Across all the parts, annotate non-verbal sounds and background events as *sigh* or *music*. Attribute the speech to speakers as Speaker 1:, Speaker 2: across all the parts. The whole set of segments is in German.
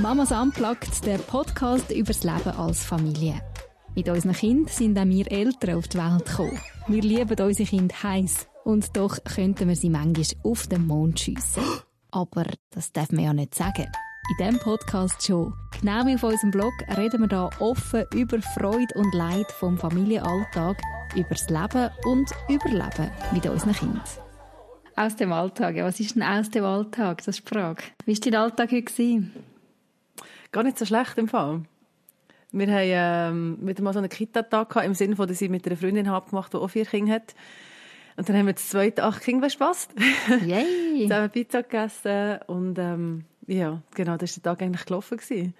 Speaker 1: Mamas Unplugged, der Podcast über das Leben als Familie. Mit unseren Kindern sind auch wir Eltern auf die Welt gekommen. Wir lieben unsere Kinder heiß und doch könnten wir sie manchmal auf den Mond schiessen. Aber das darf man ja nicht sagen. In diesem Podcast schon. Genau wie auf unserem Blog reden wir hier offen über Freude und Leid vom Familienalltag, über das Leben und Überleben mit unseren Kindern. Aus dem Alltag. Ja, was ist denn aus dem Alltag? Das ist die Frage. Wie war dein Alltag heute?
Speaker 2: Gar nicht so schlecht im Fall. Wir haben ähm, wieder mal so einen Kita-Tag im Sinne von, dass ich mit einer Freundin habe gemacht, die auch vier Kinder hat. Und dann haben wir das zweite acht Kinder verpasst.
Speaker 1: Yay! *laughs*
Speaker 2: Zusammen Pizza gegessen und ähm, ja, genau, das war der Tag eigentlich gelaufen. Gewesen.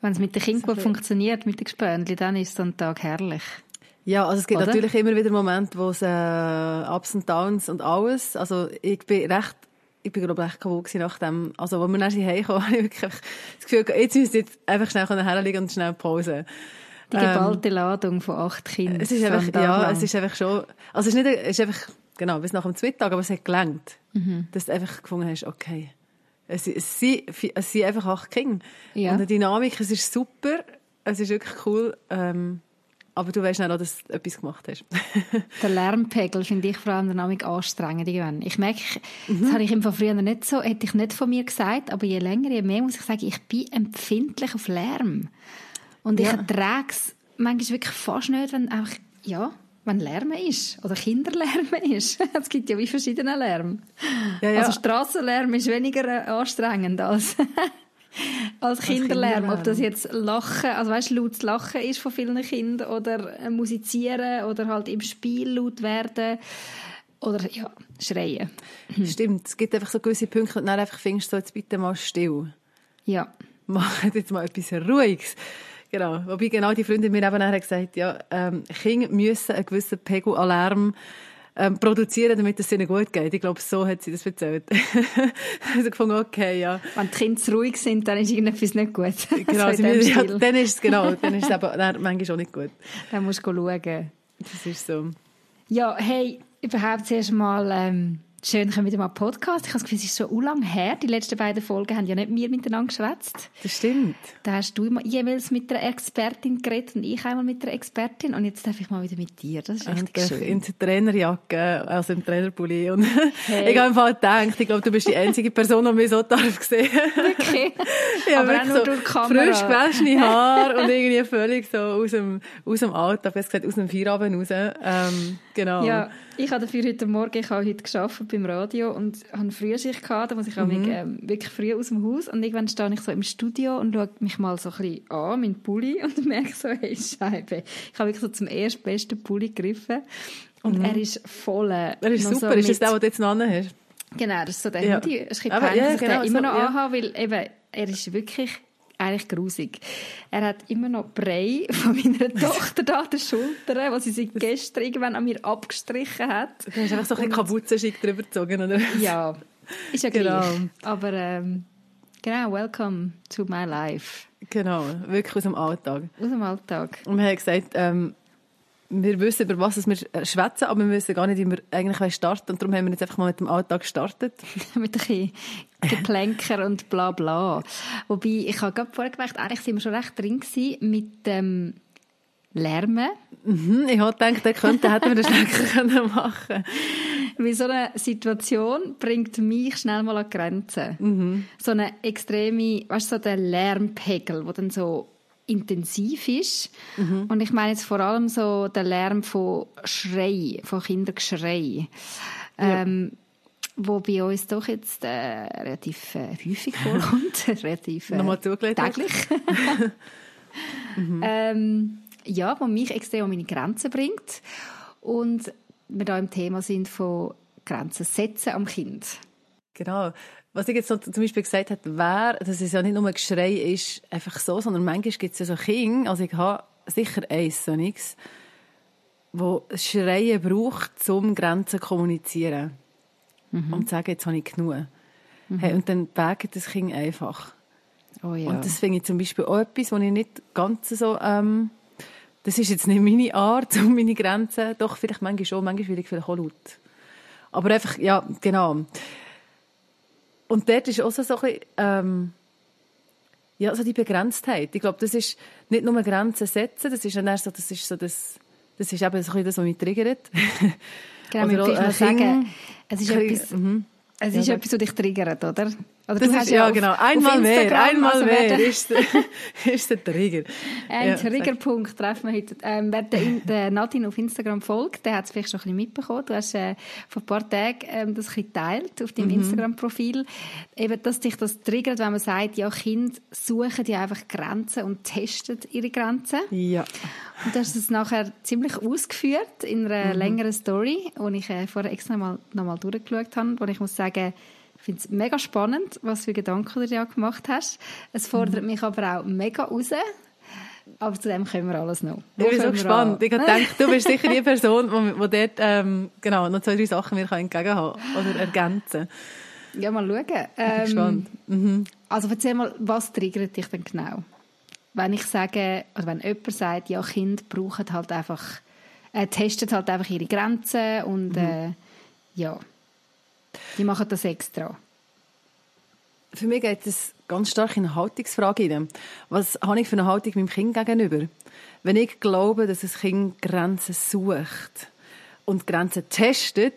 Speaker 1: Wenn es mit den Kindern gut funktioniert, mit den Gespönchen, dann ist so ein Tag herrlich.
Speaker 2: Ja, also es gibt Oder? natürlich immer wieder Momente, wo es äh, Ups und Downs und alles. Also ich bin recht, ich bin glaube ich echt kaputt nach dem, also wo wir dann heimkamen, *laughs* habe ich wirklich das Gefühl, jetzt müssen wir jetzt einfach schnell herlegen und schnell Pause.
Speaker 1: Die geballte ähm, Ladung von acht Kindern.
Speaker 2: Es ist einfach, ja, lang. es ist einfach schon, also es ist nicht, es ist einfach, genau, bis nach dem Mittag, aber es hat gelangt, mhm. dass du einfach gefunden hast, okay, es, es, sind, es sind einfach acht Kinder. Ja. Und die Dynamik, es ist super, es ist wirklich cool, ähm, aber du weißt auch, dass du etwas gemacht hast. *laughs*
Speaker 1: der Lärmpegel finde ich vor allem anstrengend. Ich merke, mhm. das habe ich von früher nicht so, hätte ich nicht von mir gesagt, aber je länger, je mehr muss ich sagen, ich bin empfindlich auf Lärm. Und ich ja. ertrage es manchmal wirklich fast nicht, wenn einfach, ja, wenn Lärm ist oder Kinderlärm *laughs* ist. es gibt ja wie verschiedene Lärm. Ja, ja. Also Strassenlärm ist weniger äh, anstrengend als *laughs* als Kinderlärm, ob das jetzt Lachen, also weißt, lautes Lachen ist von vielen Kindern oder äh, Musizieren oder halt im Spiel laut werden oder ja, schreien.
Speaker 2: Stimmt, es gibt einfach so gewisse Punkte, und dann einfach findest du so, jetzt bitte mal still.
Speaker 1: Ja.
Speaker 2: Mach jetzt mal etwas Ruhiges. Genau. Wobei genau die Freundin mir eben nachher gesagt ja, ähm, Kinder müssen einen gewissen Pegel an Lärm ähm, produzieren, damit es ihnen gut geht. Ich glaube, so hat sie das erzählt. *laughs* also gefunden, okay, ja.
Speaker 1: Wenn die Kinder ruhig sind, dann ist irgendetwas nicht gut. *laughs*
Speaker 2: genau, so ja, dann ist es, genau, *laughs* dann ist es aber dann, manchmal auch nicht gut.
Speaker 1: Dann musst du schauen.
Speaker 2: Das ist so.
Speaker 1: Ja, hey, überhaupt zuerst mal, ähm, Schön, können wir wieder mal Podcast. Ich habe das Gefühl, es ist so lang her. Die letzten beiden Folgen haben ja nicht wir miteinander geschwätzt.
Speaker 2: Das stimmt.
Speaker 1: Da hast du immer jeweils mit einer Expertin geredet und ich einmal mit einer Expertin. Und jetzt darf ich mal wieder mit dir. Das ist echt schön.
Speaker 2: In der Trainerjacke, also im Trainerpulli. Und hey. *laughs* ich habe einfach gedacht, ich glaube, du bist die einzige Person, die mich so darf sehen.
Speaker 1: Wirklich? *laughs*
Speaker 2: ja, Aber auch nur so durch Kamera. Frisch gewaschene *laughs* Haare und irgendwie völlig so aus dem, aus dem Alltag, besser gesagt, aus dem Feierabend raus. Ähm, genau.
Speaker 1: Ja. Ich habe dafür heute Morgen, ich habe heute geschafft beim Radio und habe Frühschicht gehabt, da muss ich auch mhm. ähm, wirklich früh aus dem Haus und irgendwann stehe ich so im Studio und schaue mich mal so ein bisschen an, meinen Pulli *laughs* und merke so, hey Scheibe, ich habe wirklich so zum ersten besten Pulli gegriffen und mhm. er ist voll.
Speaker 2: Er ist super, so ist das der, den du jetzt noch hast?
Speaker 1: Genau, das ist so der ja. Hoodie. Es ist ein bisschen peinlich, ja, genau, ich den immer noch ja. anhabe, weil eben, er ist wirklich eigentlich grusig. Er hat immer noch Brei von meiner *laughs* Tochter da an der Schulter, was sie sich gestern irgendwann an mir abgestrichen hat.
Speaker 2: Du hast einfach so ein Kabuzenschick drüber gezogen, oder?
Speaker 1: Ja, ist ja genau. gleich. Aber ähm, genau, welcome to my life.
Speaker 2: Genau, wirklich aus dem Alltag.
Speaker 1: Aus dem Alltag.
Speaker 2: Und wir haben gesagt, ähm, wir wissen, über was wir schwätzen, aber wir wissen gar nicht, wie wir eigentlich starten Und darum haben wir jetzt einfach mal mit dem Alltag gestartet. *laughs*
Speaker 1: mit ein bisschen Geplänker und bla bla. Wobei, ich habe gerade vorher gemerkt, eigentlich sind wir schon recht drin gewesen mit dem Lärmen.
Speaker 2: Mhm, ich habe gedacht, der könnte, hätten wir das *laughs* schlechter machen können.
Speaker 1: Weil so eine Situation bringt mich schnell mal an Grenzen. Mhm. So eine extreme, weißt du, so der Lärmpegel, wo dann so intensiv ist. Mhm. Und ich meine jetzt vor allem so der Lärm von Schrei, von Kindergeschrei. Ja. Ähm, wo bei uns doch jetzt äh, relativ äh, häufig vorkommt, *laughs* relativ
Speaker 2: äh,
Speaker 1: täglich. *laughs* mhm. ähm, ja, wo mich extrem an meine Grenzen bringt und wir da im Thema sind von Grenzen setzen am Kind.
Speaker 2: Genau. Was ich jetzt so zum Beispiel gesagt habe, wäre, dass es ja nicht nur ein Geschrei ist, einfach so, sondern manchmal gibt es ja so Kinder, also ich habe sicher eins, so nichts, wo Schreien braucht, um Grenzen zu kommunizieren. Mhm. Und zu sagen, jetzt habe ich genug. Mhm. Hey, und dann wägt das Kind einfach. Oh ja. Und das finde ich zum Beispiel auch etwas, wo ich nicht ganz so, ähm, das ist jetzt nicht meine Art, *laughs* um meine Grenzen, doch vielleicht manchmal schon, manchmal will ich vielleicht auch laut. Aber einfach, ja, genau. Und dort ist auch so, so ein bisschen, ähm, ja, also die Begrenztheit. Ich glaube, das ist nicht nur Grenzen setzen, das ist dann so, das ist so das, das ist eben so ein bisschen das, was mich triggert.
Speaker 1: Genau, *laughs*
Speaker 2: Oder
Speaker 1: wir
Speaker 2: auch, äh,
Speaker 1: sagen, es ist etwas,
Speaker 2: Mhm.
Speaker 1: es ist etwas, was dich triggert, oder? Oder
Speaker 2: Das
Speaker 1: du
Speaker 2: ist,
Speaker 1: hast
Speaker 2: ja,
Speaker 1: auf-
Speaker 2: genau. Einmal mehr,
Speaker 1: Instagram,
Speaker 2: einmal
Speaker 1: also
Speaker 2: mehr ist der, ist der *laughs* Trigger.
Speaker 1: Einen
Speaker 2: Ja,
Speaker 1: Triggerpunkt treffen wir heute. Ähm, wer der, der Nadine auf Instagram folgt, der hat es vielleicht schon ein bisschen mitbekommen. Du hast äh, vor ein paar Tagen ähm, das ein bisschen geteilt auf
Speaker 2: Mhm.
Speaker 1: deinem Instagram-Profil. Eben, dass dich das triggert, wenn man sagt, ja, Kinder suchen ja einfach Grenzen und testen ihre Grenzen.
Speaker 2: Ja.
Speaker 1: Und du hast es nachher ziemlich ausgeführt in einer längeren Story, die ich äh, vorher extra mal, noch mal durchgeschaut habe, wo ich muss sagen, ich finde es mega spannend, was für Gedanken du dir ja gemacht hast. Es fordert mich aber auch mega raus. Aber zu dem können wir alles noch. Wo
Speaker 2: Ich bin so gespannt.
Speaker 1: an?
Speaker 2: Ich gedacht, du bist sicher die *laughs* Person, die, dort ähm, genau, noch zwei, drei Sachen mir entgegen haben oder ergänzen
Speaker 1: Ja, mal schauen.
Speaker 2: Ich bin
Speaker 1: Ähm,
Speaker 2: gespannt. Mhm.
Speaker 1: Also erzähl mal, was triggert dich denn genau? Wenn ich sage, oder wenn jemand sagt, ja, Kinder brauchen halt einfach, äh, testen halt einfach ihre Grenzen und
Speaker 2: Mhm.
Speaker 1: äh, ja, die machen das extra.
Speaker 2: Für mich geht es ganz stark in eine Haltungsfrage hinein. Was habe ich für eine Haltung meinem Kind gegenüber? Wenn ich glaube, dass ein Kind Grenzen sucht und Grenzen testet,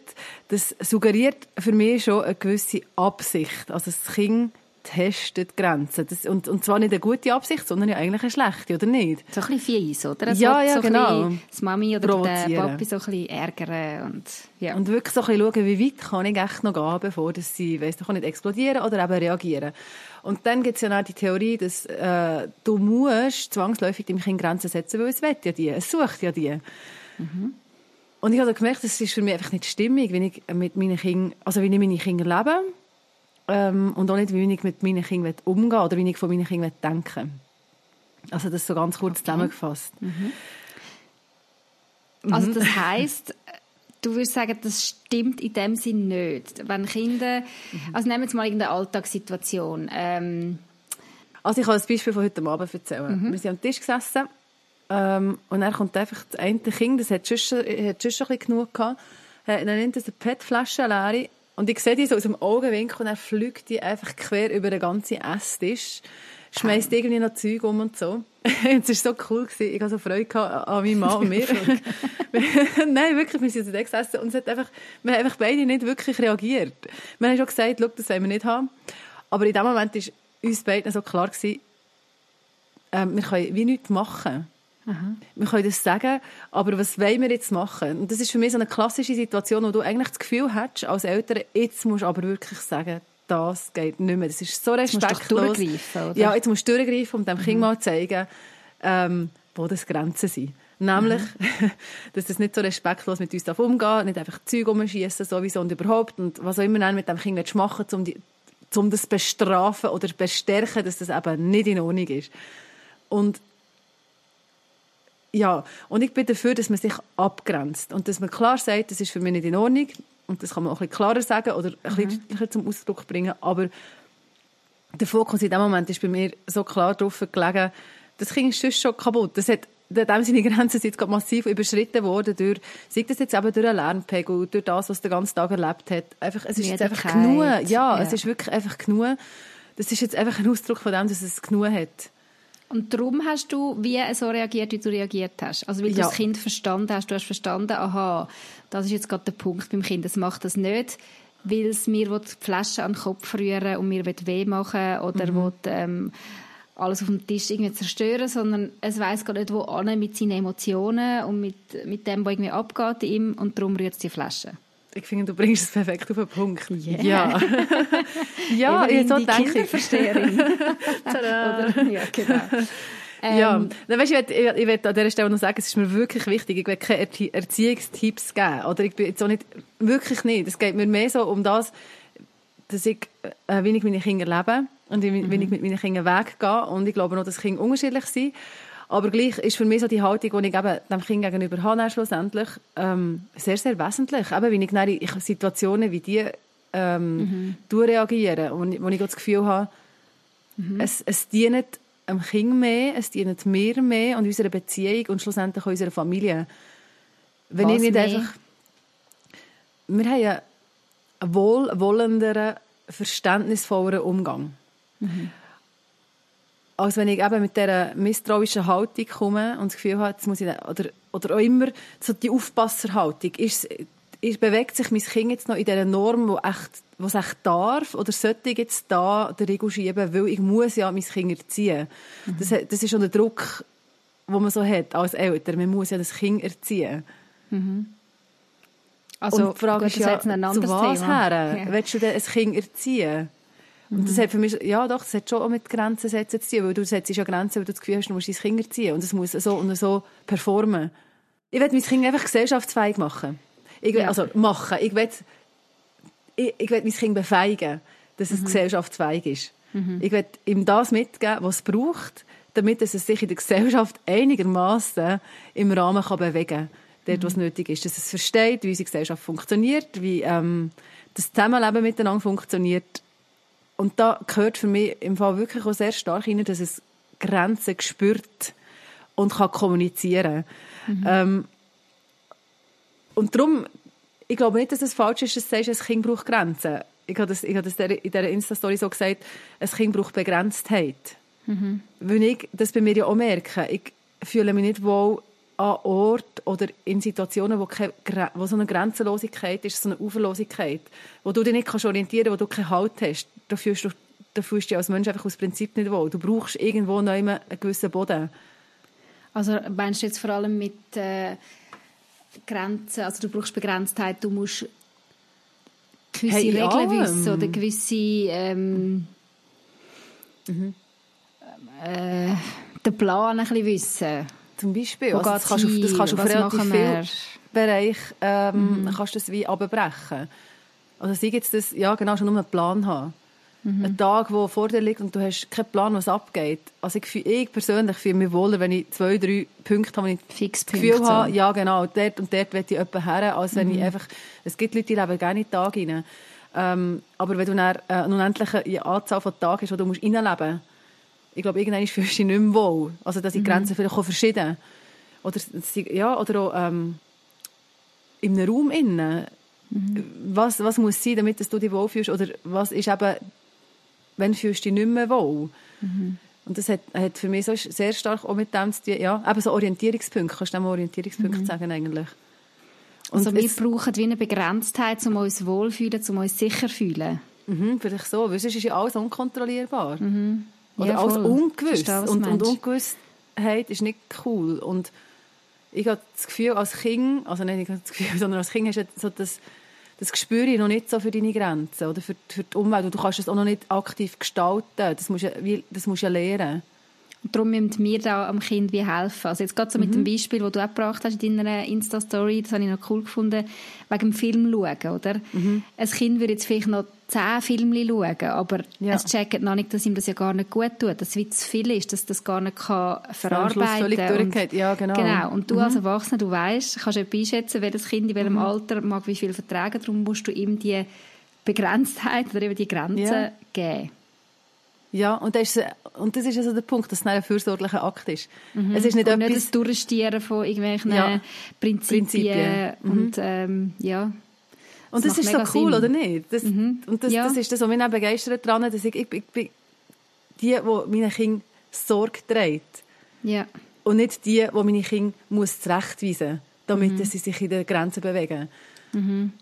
Speaker 2: das suggeriert für mich schon eine gewisse Absicht. Also das Kind testet Grenzen. Das, und, und zwar nicht eine gute Absicht, sondern ja eigentlich eine schlechte, oder nicht?
Speaker 1: So ein bisschen fies, oder? Es
Speaker 2: Ja,
Speaker 1: will
Speaker 2: ja,
Speaker 1: so
Speaker 2: genau.
Speaker 1: Das Mami oder der. Papi so ein bisschen ärgern und ja.
Speaker 2: Und wirklich so ein bisschen schauen, wie weit kann ich echt noch gehen, bevor dass sie, weiss, doch nicht explodieren oder eben reagieren. Und dann gibt es ja noch die Theorie, dass äh, du musst zwangsläufig dem Kind Grenzen setzen, weil es will ja die, es sucht ja die. Und ich habe gemerkt, das ist für mich einfach nicht stimmig, wenn ich mit meinen Kindern, also wie ich meine Kinder lebe ähm, und auch nicht, wie ich mit meinen Kindern umgehe oder wie ich von meinen Kindern denke. Also das so ganz kurz zusammengefasst.
Speaker 1: Also
Speaker 2: Mhm.
Speaker 1: das heisst, du würdest sagen, das stimmt in dem Sinn nicht. Wenn Kinder,
Speaker 2: Mhm.
Speaker 1: also nehmen wir jetzt mal irgendeine Alltagssituation. Ähm,
Speaker 2: Also ich kann ein Beispiel von heute Abend erzählen. Wir sind am Tisch gesessen ähm, und dann kommt einfach das eine Kind, das hat schon, hat schon ein bisschen genug gehabt, äh, dann nimmt er eine PET-Flasche leere und ich sehe die so aus dem Augenwinkel und er fliegt die einfach quer über den ganzen Esstisch, schmeißt irgendwie noch Zeug um und so. *laughs* Es war so cool, gewesen. ich hatte so Freude an meinem Mann und mir. *laughs* Nein, wirklich, wir sind da gesessen und es hat einfach, wir haben einfach beide nicht wirklich reagiert. Wir haben schon gesagt, schau, das wollen wir nicht haben. Aber in dem Moment war uns beiden so klar, gewesen, ähm, wir können wie nichts machen. Wir können das sagen, aber was wollen wir jetzt machen? Und das ist für mich so eine klassische Situation, wo du eigentlich das Gefühl hast, als Eltern, jetzt musst du aber wirklich sagen, das geht nicht mehr. Das ist so
Speaker 1: musst
Speaker 2: respektlos.
Speaker 1: durchgreifen, oder?
Speaker 2: Ja, jetzt musst du durchgreifen und dem Kind mal zeigen, ähm, wo das Grenzen sind. Nämlich, *laughs* dass das nicht so respektlos mit uns darf umgehen nicht einfach Zeug umschießen sowieso und überhaupt und was auch immer dann mit dem Kind willst machen um, die, um das bestrafen oder bestärken, dass das eben nicht in Ordnung ist. Und ja, und ich bin dafür, dass man sich abgrenzt und dass man klar sagt, das ist für mich nicht in Ordnung und das kann man auch ein bisschen klarer sagen oder ein bisschen, bisschen zum Ausdruck bringen, aber der Fokus in dem Moment ist bei mir so klar drauf gelegen, das Kind ist sonst schon kaputt. Das hat, dem seine Grenzen sind gerade massiv überschritten worden durch, sei das jetzt eben durch einen Lernpegel, durch das, was der ganze Tag erlebt hat. Einfach, es ist jetzt einfach genug. Ja,
Speaker 1: Ja.
Speaker 2: es ist wirklich einfach genug. Das ist jetzt einfach ein Ausdruck von dem, dass es genug hat.
Speaker 1: Und darum hast du wie so reagiert, wie du reagiert hast. Also weil du
Speaker 2: Ja.
Speaker 1: das Kind verstanden hast. Du hast verstanden, aha, das ist jetzt gerade der Punkt beim Kind. Es macht das nicht, weil es mir die Flasche an den Kopf rühren und mir will weh machen oder
Speaker 2: Mhm.
Speaker 1: will, ähm, alles auf dem Tisch irgendwie zerstören, sondern es weiß gar nicht, wo an mit seinen Emotionen und mit, mit dem, was irgendwie abgeht in ihm und darum rührt es die Flasche.
Speaker 2: Ich finde, du bringst es perfekt auf den Punkt.
Speaker 1: Yeah.
Speaker 2: Ja. *laughs* ja, ich so denke ich.
Speaker 1: Kinderversteherin. *laughs*
Speaker 2: Tada.
Speaker 1: Oder? Ja, genau.
Speaker 2: ja,
Speaker 1: Ähm,
Speaker 2: Dann weißt, ich, will, ich will an dieser Stelle noch sagen, es ist mir wirklich wichtig, ich will keine Erzie- Erziehungstipps geben. Oder ich bin jetzt auch nicht, wirklich nicht. Es geht mir mehr so um das, dass ich, äh, ich meine Kinder lebe und ich mit meinen Kindern weggehe. Und ich glaube noch, dass Kinder unterschiedlich sind. Aber gleich ist für mich so die Haltung, die ich eben dem Kind gegenüber habe, schlussendlich, ähm, sehr, sehr wesentlich. Eben, wie ich dann in Situationen wie die ähm, reagiere und wo ich das Gefühl habe, es, es dient dem Kind mehr, es dient mir mehr und unserer Beziehung und schlussendlich auch unserer Familie. Wenn
Speaker 1: Was
Speaker 2: ich nicht
Speaker 1: mehr?
Speaker 2: einfach... Wir haben einen wohlwollenderen, verständnisvolleren Umgang. Als wenn ich eben mit dieser misstrauischen Haltung komme und das Gefühl habe, jetzt muss ich, oder, oder auch immer so die Aufpasserhaltung, ist, ist, bewegt sich mein Kind jetzt noch in dieser Norm, wo echt, wo es echt darf, oder sollte ich jetzt da den Riegel schieben, weil ich muss ja mein Kind erziehen. Mhm. Das, das ist schon der Druck, den man so hat als Eltern. Man muss ja das Kind erziehen. Mhm. Also, und die Frage gut, ist ja, zu was Thema. her? Ja. Willst du denn ein Kind erziehen? Und mhm. das hat für mich, ja doch, das hat schon auch mit Grenzen setzen zu tun, weil du setzt ja Grenzen, weil du das Gefühl hast, du musst dein Kind erziehen und es muss so und so performen. Ich will mein Kind einfach gesellschaftsfähig machen. Ich will, ja. Also machen. Ich will, ich, ich will mein Kind befähigen, dass es mhm. gesellschaftsfähig ist. Mhm. Ich will ihm das mitgeben, was es braucht, damit es sich in der Gesellschaft einigermaßen im Rahmen kann bewegen kann. Dort, was mhm. nötig ist. Dass es versteht, wie unsere Gesellschaft funktioniert, wie ähm, das Zusammenleben miteinander funktioniert. Und da gehört für mich im Fall wirklich auch sehr stark rein, dass es Grenzen spürt und kann kommunizieren. Mhm. Ähm, und darum, ich glaube nicht, dass es falsch ist, dass du sagst, ein Kind braucht Grenzen. Ich habe das, ich habe das in dieser Insta-Story so gesagt, ein Kind braucht Begrenztheit. Mhm. Weil ich das bei mir ja auch merke. Ich fühle mich nicht wohl an Ort oder in Situationen, wo, keine, wo so eine Grenzenlosigkeit ist, so eine Uferlosigkeit, wo du dich nicht kannst orientieren kannst, wo du keinen Halt hast. Da fühlst du, da fühlst du dich als Mensch einfach aus Prinzip nicht wohl. Du brauchst irgendwo noch einen gewissen Boden.
Speaker 1: Also meinst du jetzt vor allem mit äh, Grenzen, also du brauchst Begrenztheit, du musst gewisse hey, Regeln ja. wissen oder gewisse ähm, mhm. äh, den Plan ein bisschen wissen.
Speaker 2: Zum Beispiel. Also das, kannst du, das kannst du auf relativ vielen Bereich ähm, mhm. kannst du das wie abbrechen. Also sei jetzt das, ja genau, schon nur einen Plan haben. Mhm. Ein Tag, der vor dir liegt und du hast keinen Plan, was abgeht. Also ich, ich persönlich fühle mich wohler, wenn ich zwei, drei Punkte habe, wo ich
Speaker 1: Fix
Speaker 2: das Gefühl so. habe, ja genau, dort und dort will ich jemanden her, als wenn mhm. ich einfach, es gibt Leute, die leben gerne in den Tag rein. Ähm, aber wenn du äh, eine unendliche Anzahl von Tagen hast, wo du musst reinleben musst, ich glaube, irgendwann fühlst du dich nicht mehr wohl. Also, dass die mhm. Grenzen vielleicht auch verschieden Oder, ja, oder auch ähm, in einem Raum innen. Mhm. Was, was muss sein, damit du dich wohlfühlst? Oder was ist eben wenn fühlst du dich nicht mehr wohl. Mhm. Und das hat, hat für mich so sehr stark auch mit dem zu tun, ja, eben so Orientierungspunkte, kannst du mal Orientierungspunkte mhm. sagen eigentlich.
Speaker 1: Und also wir brauchen wie eine Begrenztheit, um uns wohlfühlen, um uns sicher fühlen.
Speaker 2: Mhm, vielleicht so, weil sonst ist ja alles unkontrollierbar. Mhm. Oder ja, alles ungewiss. Verstehe, und, und Ungewissheit ist nicht cool. Und ich habe das Gefühl, als Kind, also nicht das Gefühl, *laughs* sondern als Kind hast du so das das ich noch nicht so für deine Grenzen oder für, für die Umwelt. Und du kannst es auch noch nicht aktiv gestalten. Das musst du, das musst du ja lernen.
Speaker 1: Und darum müssen wir da am Kind wie helfen. Also jetzt gerade so mit mhm. dem Beispiel, das du auch gebracht hast in deiner Insta-Story, das habe ich noch cool gefunden, wegen dem Film schauen, oder? Mhm. Ein Kind würde jetzt vielleicht noch zehn Filme schauen, aber ja. es checkt noch nicht, dass ihm das ja gar nicht gut tut, dass es zu viel ist, dass das gar nicht kann verarbeiten kann.
Speaker 2: Ja, genau.
Speaker 1: genau. Und du mhm. als Erwachsener, du weißt, kannst etwas einschätzen, welches Kind in welchem mhm. Alter mag wie viel vertragen, darum musst du ihm die Begrenztheit oder eben die Grenzen ja. geben.
Speaker 2: Ja, und das ist, und das ist also der Punkt, dass es ein fürsorglicher Akt ist. Mhm. Es ist nicht
Speaker 1: und etwas... nicht das Durchstieren von irgendwelchen ja. Prinzipien. Prinzipien. Mhm. Und ähm, ja...
Speaker 2: Und das, das ist so cool, Sinn. oder nicht? Das, mhm. Und das, ja. das ist das, was mich auch begeistert daran, dass ich, ich, ich bin die, die meinen Kindern Sorge trägt.
Speaker 1: Ja.
Speaker 2: Und nicht die, die meine Kinder muss zurechtweisen muss, damit mhm. sie sich in den Grenzen bewegen.
Speaker 1: Mhm.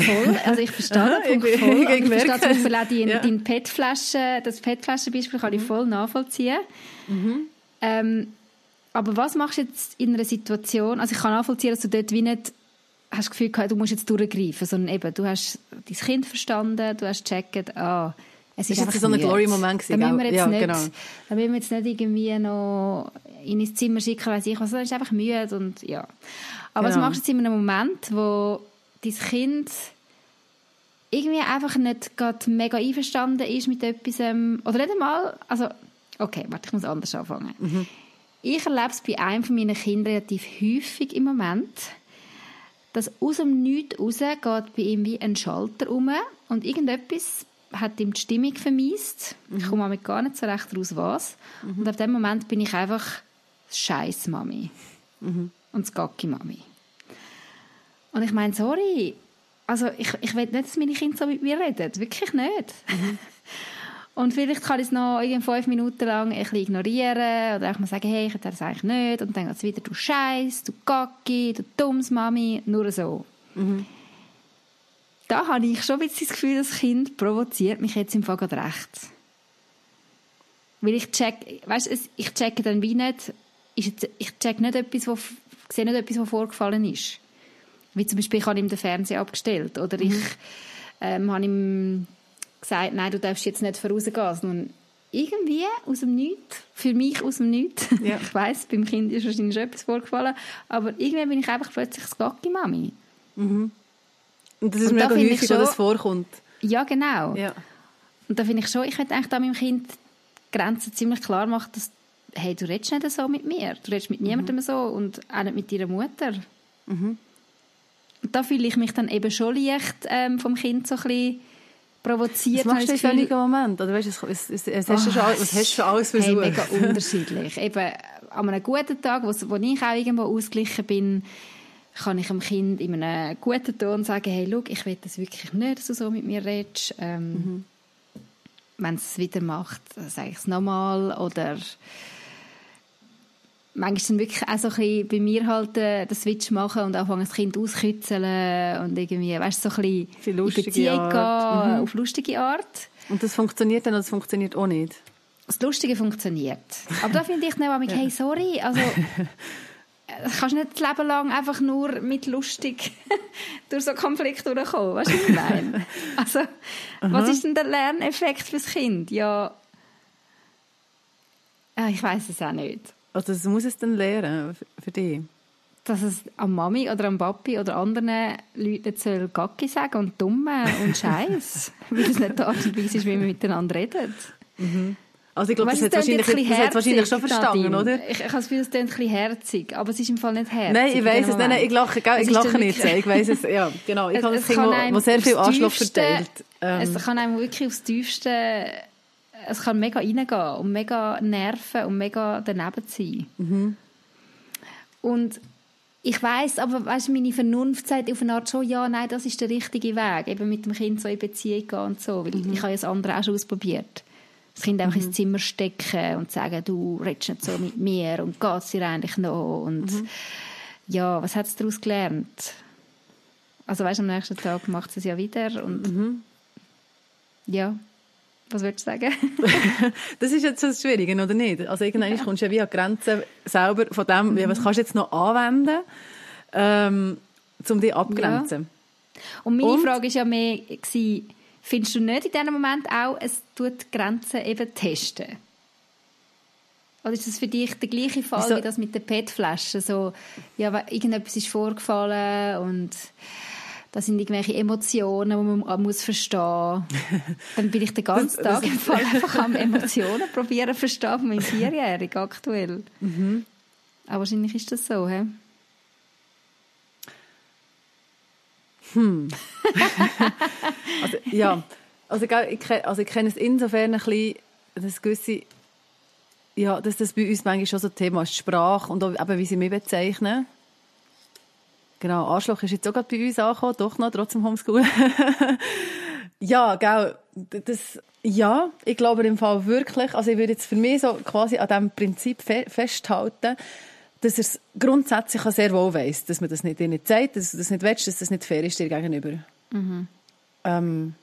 Speaker 1: Voll, also ich verstehe den Punkt voll. Ich, ich, ich verstehe zum Beispiel auch dein, ja. dein PET-Flaschen, das PET-Flaschenbeispiel kann ich mhm. voll nachvollziehen. Mhm. Ähm, aber was machst du jetzt in einer Situation, also ich kann nachvollziehen, dass du dort wie nicht hast das Gefühl gehabt, du musst jetzt durchgreifen, sondern eben, du hast dein Kind verstanden, du hast gecheckt, ah, es ist, ist
Speaker 2: einfach so ein Glory-Moment
Speaker 1: gewesen. Da müssen wir jetzt ja, nicht, genau. da müssen wir jetzt nicht irgendwie noch in ins Zimmer schicken, weiss ich was, ist einfach müde und ja. Aber genau. was machst du jetzt in einem Moment, wo dein Kind irgendwie einfach nicht gerade mega einverstanden ist mit etwas, ähm, oder nicht einmal, also, okay, warte, ich muss anders anfangen. Mhm. Ich erlebe es bei einem von meinen Kindern relativ häufig im Moment, dass aus dem Nichts raus geht bei ihm wie ein Schalter um und irgendetwas hat ihm die Stimmung vermisst. Mhm. Ich komme damit gar nicht so recht raus, was. Mhm. Und auf dem Moment bin ich einfach Scheiß Mami mhm. und das Gacki Mami. Und ich meine, sorry, also ich, ich will nicht, dass meine Kinder so mit mir reden, wirklich nicht. Mhm. Und vielleicht kann ich es noch fünf Minuten lang ein bisschen ignorieren oder auch mal sagen, hey, ich hätte das eigentlich nicht. Und dann geht es wieder, du Scheiß, du Gacki, du dummes Mami, nur so. Mhm. Da habe ich schon ein bisschen das Gefühl, das Kind provoziert mich jetzt im Fall gerade recht. Weil ich check, weißt, ich checke dann wie nicht, ist ich check nicht etwas, wo, sehe nicht etwas, was vorgefallen ist. Wie zum Beispiel, ich habe ihm den Fernseher abgestellt oder mhm. ich ähm, habe ihm gesagt, nein, du darfst jetzt nicht vorausgehen, sondern irgendwie aus dem Nichts, für mich aus dem Nichts. Ja. *laughs* ich weiß, beim Kind ist wahrscheinlich schon etwas vorgefallen, aber irgendwie bin ich einfach plötzlich das Gacki-Mami.
Speaker 2: Mhm. Und das ist und mega da häufig, schon, das vorkommt.
Speaker 1: Ja, genau. Ja. Und da finde ich schon, ich hätte eigentlich da meinem Kind die Grenzen ziemlich klar machen, dass hey, du redest nicht so mit mir, du redest mit mhm. niemandem so und auch nicht mit deiner Mutter. Mhm. Da fühle ich mich dann eben schon leicht ähm, vom Kind so ein bisschen provoziert.
Speaker 2: Was machst du in solchen Moment? Oder weißt, was, was, was, hast du schon, was hast du schon alles versucht?
Speaker 1: Hey, mega unterschiedlich. *laughs* eben, an einem guten Tag, wo, wo ich auch irgendwo ausgeglichen bin, kann ich dem Kind in einem guten Ton sagen, hey, schau, ich will das wirklich nicht, dass du so mit mir redest. Ähm, mhm. Wenn es wieder macht, sage ich es nochmal. Oder manchmal wirklich auch so ein bisschen bei mir halt äh, den Switch machen und anfangen das Kind auskützeln und irgendwie, weißt du, so ein bisschen in Beziehung gehen, mhm. auf lustige Art.
Speaker 2: Und das funktioniert dann oder das funktioniert auch nicht?
Speaker 1: Das Lustige funktioniert. Aber da finde ich dann auch, *laughs* hey, sorry, also du *laughs* kannst nicht das Leben lang einfach nur mit lustig *laughs* durch so Konflikte durchkommen, weißt du, was ich meine? Also, was ist denn der Lerneffekt fürs Kind? Ja, ich weiß es auch nicht.
Speaker 2: Also das muss es dann lernen für dich?
Speaker 1: Dass es am Mami oder am Papi oder anderen Leuten nicht soll Gacki sagen und Dumme und *laughs* Scheiß, weil es nicht die Art und Weise ist, wie wir miteinander reden.
Speaker 2: Mhm. Also ich glaube, das, hat wahrscheinlich, das hat wahrscheinlich schon verstanden, oder?
Speaker 1: Ich, ich habe das Gefühl, es klingt ein bisschen herzig, aber es ist im Fall nicht herzig.
Speaker 2: Nein, ich weiß es, nein, nein, ich lache, ich lache nicht ich weiß es, ja, genau. Ich habe ein Kind, wo, sehr viel Anschluss verteilt.
Speaker 1: Ähm. Es kann einem wirklich aufs Tiefste es kann mega reingehen und mega nerven und mega daneben sein. Mhm. Und ich weiß, aber weißt, meine Vernunft sagt auf eine Art schon, ja, nein, das ist der richtige Weg, eben mit dem Kind so in Beziehung gehen und so, weil mhm. ich habe ja das andere auch schon ausprobiert. Das Kind einfach mhm. ins Zimmer stecken und sagen, du redest nicht so mit *laughs* mir und geht es dir eigentlich noch und mhm. ja, was hat es daraus gelernt? Also weißt, am nächsten Tag macht es ja wieder und mhm. ja, was würdest du sagen? *laughs*
Speaker 2: das ist jetzt das Schwierige, oder nicht? Also irgendwann ja. kommst du ja wie an Grenzen selber von dem, mhm. was kannst du jetzt noch anwenden, ähm, um dich abgrenzen.
Speaker 1: Ja. Und meine Und, Frage war ja mehr, gewesen, findest du nicht in diesem Moment auch, es tut Grenzen eben testen? Oder ist das für dich der gleiche Fall Wieso? wie das mit den PET-Flaschen? So, ja, irgendetwas ist vorgefallen und das sind irgendwelche Emotionen, die man muss verstehen muss. Dann bin ich den ganzen Tag im Fall einfach am Emotionen probieren zu verstehen von meinem Vierjährigen aktuell. Mhm. Aber wahrscheinlich ist das so, hä?
Speaker 2: Hm. *laughs* also, ja, also, ich, also ich kenne es insofern ein bisschen, dass gewisse, ja, dass das bei uns manchmal schon so ein Thema ist, Sprache und auch eben, wie sie mich bezeichnen. Genau, Arschloch ist jetzt auch gerade bei uns angekommen, doch noch, trotzdem Homeschool. *laughs* ja, gell, das, ja, ich glaube im Fall wirklich, also ich würde jetzt für mich so quasi an diesem Prinzip fe festhalten, dass er es grundsätzlich auch sehr wohl weiss, dass man das nicht dir nicht sagt, dass du das nicht willst, dass das nicht fair ist dir gegenüber. Mhm. Ähm,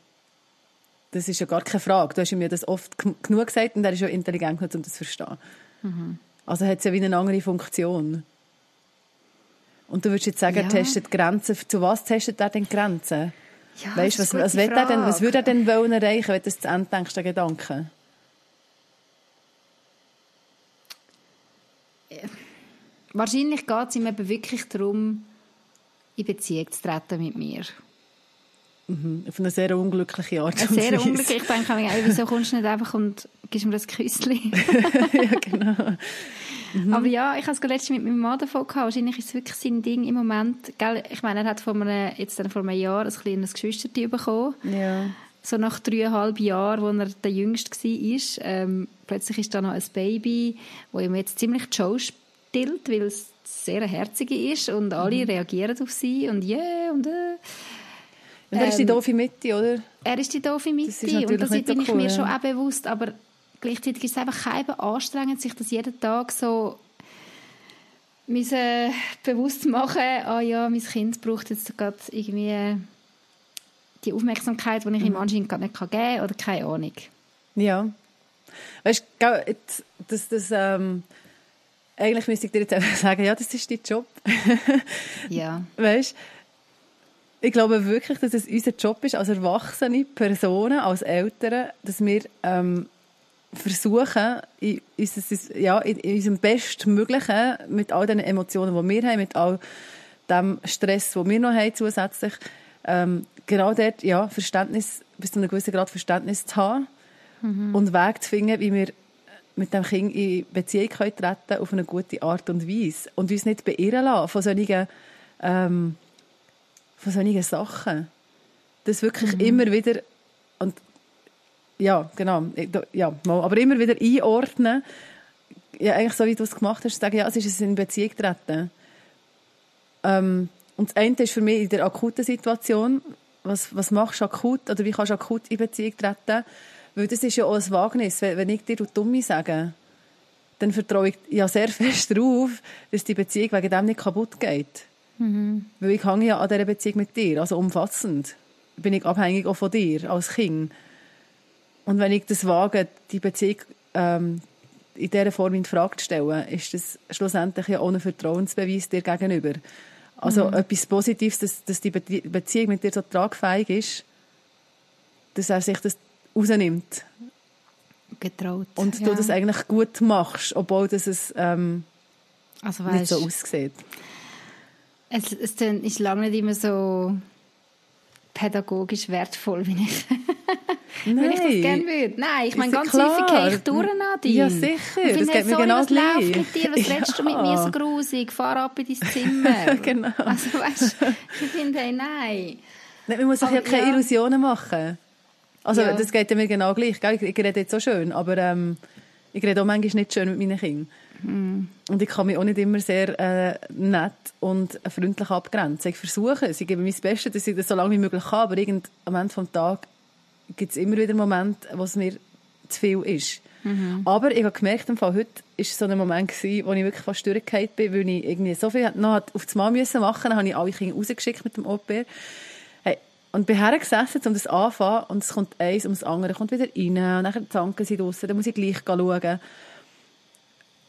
Speaker 2: das ist ja gar keine Frage. Du hast mir das oft genug gesagt und er ist ja intelligent genug, um das zu verstehen. Mhm. Also hat es ja wie eine andere Funktion. Und du würdest jetzt sagen, ja. er testet Grenzen. Zu was testet er denn Grenzen? Ja, weißt, was, was, will er denn, was würde er denn wollen erreichen, wenn du das zu Ende denkst, der Gedanke?
Speaker 1: Wahrscheinlich geht es ihm eben wirklich darum, in Beziehung zu treten mit mir.
Speaker 2: Mhm. Auf eine sehr unglückliche Art
Speaker 1: und Weise. Sehr unglücklich. Ich denke mir, wieso kommst du nicht einfach und gibst mir das Küsschen? *laughs* *laughs*
Speaker 2: ja, genau.
Speaker 1: Mhm. Aber ja, ich habe es letztens mit meinem Mann davon gehabt. Wahrscheinlich ist es wirklich sein Ding im Moment. Gell? Ich meine, er hat vor einem, jetzt dann vor einem Jahr ein kleines Geschwisterchen bekommen.
Speaker 2: Ja.
Speaker 1: So nach dreieinhalb Jahren, wo er der Jüngste war, ähm, plötzlich ist da noch ein Baby, wo ihm jetzt ziemlich die Show stillt, weil es sehr herzige ist und alle mhm. reagieren auf sie und yeah und äh.
Speaker 2: Und er ist die doofe Mitte, oder?
Speaker 1: Er ist die doofe Mitte und das bin ich cool, mir ja. schon auch bewusst, aber gleichzeitig ist es einfach kein anstrengend, sich das jeden Tag so müssen bewusst machen, ah ja, mein Kind braucht jetzt gerade irgendwie die Aufmerksamkeit, die ich ihm mhm. anscheinend gar nicht geben kann oder keine Ahnung.
Speaker 2: Ja. Weißt du, das, das, ähm, eigentlich müsste ich dir jetzt einfach *laughs* sagen, ja, das ist dein Job.
Speaker 1: ja.
Speaker 2: Weißt ich glaube wirklich, dass es unser Job ist, als erwachsene Personen, als Eltern, dass wir ähm, versuchen, in, unser, ja, in, in unserem Bestmöglichen, mit all den Emotionen, die wir haben, mit all dem Stress, den wir noch haben zusätzlich, ähm, genau dort ja, Verständnis, bis zu einem gewissen Grad Verständnis zu haben mhm. und Weg zu finden, wie wir mit dem Kind in Beziehung können treten auf eine gute Art und Weise und uns nicht beirren lassen von solchen ähm, von solchen Sachen. Das wirklich mhm. immer wieder, und ja, genau, ja, aber immer wieder einordnen, ja, eigentlich so wie du es gemacht hast, sagen, ja, es ist in Beziehung treten. Ähm, und das eine ist für mich in der akuten Situation, was, was machst du akut, oder wie kannst du akut in Beziehung treten? Weil das ist ja auch ein Wagnis. Wenn ich dir Dumme sage, dann vertraue ich ja sehr *laughs* fest darauf, dass die Beziehung wegen dem nicht kaputt geht. Mhm. Weil ich hänge ja an dieser Beziehung mit dir, also umfassend bin ich abhängig auch von dir als Kind. Und wenn ich das wage, die Beziehung ähm, in dieser Form in Frage zu stellen, ist das schlussendlich ja ohne Vertrauensbeweis dir gegenüber. Also mhm. etwas Positives, dass, dass die Beziehung mit dir so tragfähig ist, dass er sich das rausnimmt.
Speaker 1: Getraut.
Speaker 2: Und ja. du das eigentlich gut machst, obwohl das es ähm, also, weißt, nicht so aussieht.
Speaker 1: Es, es ist lange nicht immer so pädagogisch wertvoll, wie ich, *laughs* wenn ich das gerne würde. Nein, ich meine, ganz klar. häufig gehe ich durch, Nadine.
Speaker 2: Ja, sicher. Das geht mir genau was
Speaker 1: läuft mit dir? Was ja. redest du mit mir so *laughs* grusig? Fahr ab in dein *laughs* Zimmer.
Speaker 2: genau.
Speaker 1: Also, weißt du, ich finde, hey, nein.
Speaker 2: nein. Man muss sich ja keine. Illusionen machen. Also, ja. das geht mir genau gleich. Gell? Ich rede jetzt so schön, aber ähm, ich rede auch manchmal nicht schön mit meinen Kindern. Mm. Und ich kann mich auch nicht immer sehr äh, nett und freundlich abgrenzen. Ich versuche es, ich gebe mein Bestes, dass ich das so lange wie möglich kann, aber irgend, am Ende des Tages gibt es immer wieder Momente, wo es mir zu viel ist. Mhm. Aber ich habe gemerkt, im Fall, heute war so ein Moment, gewesen, wo ich wirklich fast durchgefallen bin, weil ich irgendwie so viel noch auf das Mal müssen machen Dann habe ich alle Kinder rausgeschickt mit dem Au-pair. Hey, und bin hergesessen, um das anzufangen, und es kommt eins um das andere, kommt wieder rein, und dann zanken sie draussen, dann muss ich gleich schauen.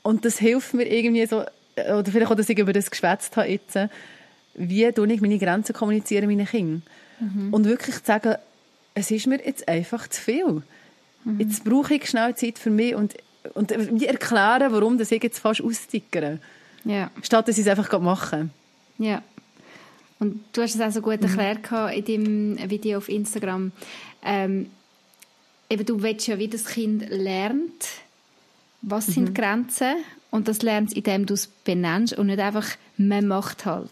Speaker 2: Und das hilft mir irgendwie so, oder vielleicht auch, dass ich über das geschwätzt habe jetzt, wie tue ich meine Grenzen kommunizieren meinen Kindern. Mhm. Und wirklich zu sagen, es ist mir jetzt einfach zu viel. Mhm. Jetzt brauche ich schnell Zeit für mich und, und wie erklären, warum das ich jetzt fast austickere.
Speaker 1: Ja.
Speaker 2: Statt dass ich es einfach mache.
Speaker 1: Ja. Und du hast es auch so gut mhm. erklärt in deinem Video auf Instagram. Ähm, eben, du willst ja, wie das Kind lernt, was sind mhm. Grenzen und das lernst du, indem du es benennst und nicht einfach, man macht halt.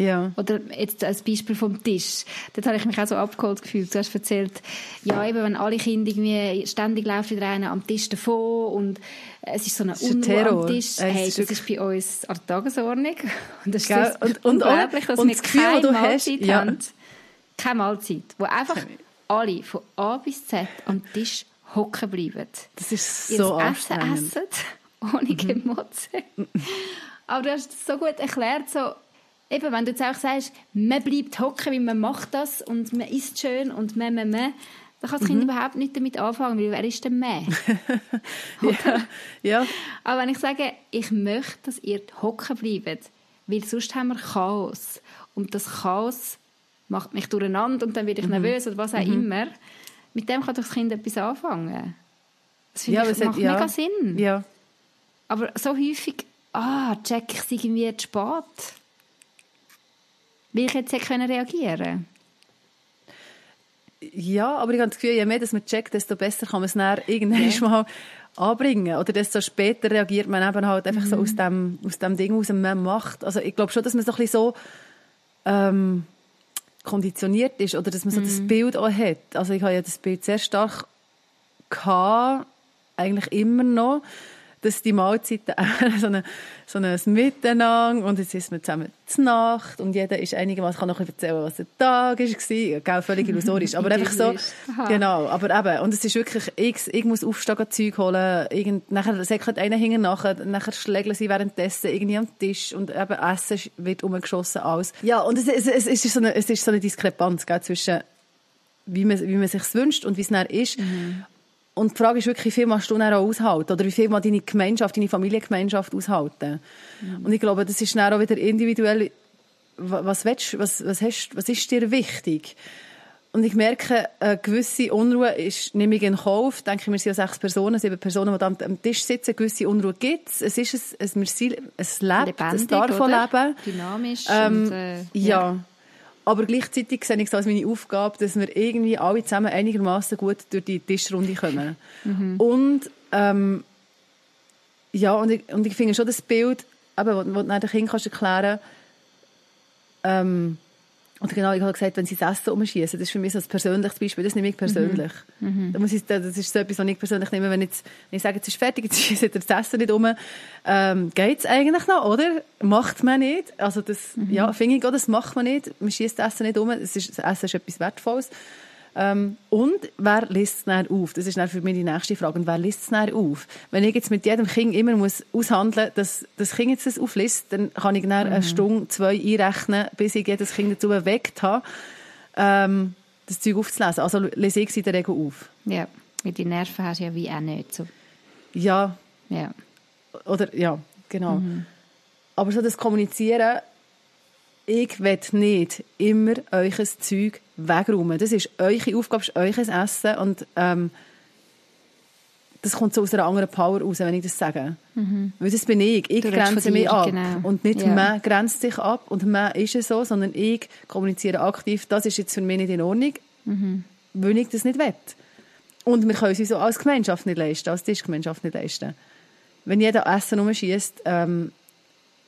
Speaker 2: Ja.
Speaker 1: Oder jetzt als Beispiel vom Tisch. Dort habe ich mich auch so abgeholt gefühlt. Du hast erzählt, ja, eben, wenn alle Kinder irgendwie ständig laufen wieder einer am Tisch davon und es ist so eine Unruhe am Tisch. Hey, das ist bei uns an der Tagesordnung. *laughs* Und das ist
Speaker 2: Gell? und, und, unglaublich, dass und wir das Gefühl, keine Mahlzeit hast, ja. haben. Keine Mahlzeit. Wo einfach alle von A bis Z am Tisch hocken bleiben. Das ist so Ihr Essen
Speaker 1: essen, *laughs* ohne mhm. Gemotze. Aber du hast es so gut erklärt, so, eben, wenn du jetzt auch sagst, man bleibt hocken, wie man macht das und man isst schön und man, man, man, dann kann das Kind mhm. überhaupt nicht damit anfangen, weil wer ist denn mehr? *laughs* *laughs*
Speaker 2: ja, ja.
Speaker 1: Aber wenn ich sage, ich möchte, dass ihr hocken bleibt, weil sonst haben wir Chaos. Und das Chaos macht mich durcheinander und dann werde ich mhm. nervös oder was auch mhm. immer mit dem kann doch das Kind etwas anfangen. Das finde ja, ich, macht hat, ja. mega Sinn.
Speaker 2: Ja.
Speaker 1: Aber so häufig, ah, check ich es irgendwie zu spät. Will ich jetzt können reagieren
Speaker 2: Ja, aber ich habe das Gefühl, je mehr dass man checkt, desto besser kann man es dann irgendwann ja. mal anbringen. Oder desto später reagiert man eben halt einfach mhm. so aus dem, aus dem Ding, was man macht. Also ich glaube schon, dass man so ein bisschen so... Ähm, konditioniert ist oder dass man so mhm. das Bild auch hat. Also ich habe ja das Bild sehr stark gehabt, eigentlich immer noch, dass die Mahlzeiten *laughs* so, eine, so ein Miteinander und jetzt ist man zusammen zur Nacht und jeder ist einigermaßen kann noch erzählen, was der Tag war. Gell, völlig illusorisch. Aber einfach so, genau. Aber eben, und es ist wirklich, ich, ich muss aufstehen, Zeug holen, irgend, nachher säckelt einer hinten nachher, nachher schlägeln sie währenddessen irgendwie am Tisch und eben Essen wird umgeschossen, alles. Ja, und es, es, es, ist so eine, es ist so eine Diskrepanz, gell, zwischen wie man, wie man sich wünscht und wie es dann ist. Mhm. Und die Frage ist wirklich, wie viel musst du dann auch aushalten? Oder wie viel muss deine Gemeinschaft, deine Familiengemeinschaft aushalten? Mhm. Und ich glaube, das ist dann auch wieder individuell, was willst, was, was hast, was ist dir wichtig? Und ich merke, eine gewisse Unruhe ist, nehme ich in Kauf, denke ich, wir sind ja sechs Personen, sieben Personen, die am, am Tisch sitzen, eine gewisse Unruhe gibt es. Es ist ein, ein, ein, ein Lebt,
Speaker 1: Lebendig,
Speaker 2: es darf leben.
Speaker 1: Dynamisch.
Speaker 2: Ähm, und, äh, ja. ja. Aber gleichzeitig sehe ich es als meine Aufgabe, dass wir irgendwie alle zusammen einigermaßen gut durch die Tischrunde kommen. Mhm. Und, ähm, ja, und ich, und ich finde schon das Bild, eben, wo, wo du den Kindern kannst erklären ähm, und genau, ich habe gesagt, wenn sie das Essen umschießen, das ist für mich so ein persönliches Beispiel, das nehme ich persönlich. Mhm. mhm. Da muss ich, das ist so etwas, was ich persönlich nehme, wenn, jetzt, wenn ich sage, jetzt ist fertig, jetzt *laughs* schießt das Essen nicht um, ähm, geht es eigentlich noch, oder? Macht man nicht. Also das, mhm. ja, finde ich auch, das macht man nicht. Man schießt das Essen nicht um, das, ist, das Essen ist etwas Wertvolles. Ähm, und wer liest es dann auf? Das ist dann für mich die nächste Frage. Und wer liest es dann auf? Wenn ich jetzt mit jedem Kind immer muss aushandeln muss, dass das Kind jetzt das aufliest, dann kann ich dann mhm. eine Stunde, zwei einrechnen, bis ich jedes Kind dazu bewegt habe, ähm, das Zeug aufzulesen. Also lese ich sie in der Regel auf.
Speaker 1: Ja, mit den Nerven hast du ja wie auch nicht so.
Speaker 2: Ja.
Speaker 1: Ja.
Speaker 2: Oder, ja, genau. Mhm. Aber so das Kommunizieren, ich will nicht immer euch ein Zeug wegräumen. Das ist eure Aufgabe, ist euch Essen und ähm, das kommt so aus einer anderen Power raus, wenn ich das sage. Mhm. Weil das bin ich. Ich du grenze mich ab. Genau. Und nicht ja. man grenzt sich ab und man ist es so, sondern ich kommuniziere aktiv, das ist jetzt für mich nicht in Ordnung, mhm. weil ich das nicht will. Und wir können es uns als Gemeinschaft nicht leisten, als Tischgemeinschaft nicht leisten. Wenn jeder Essen umschießt, ähm,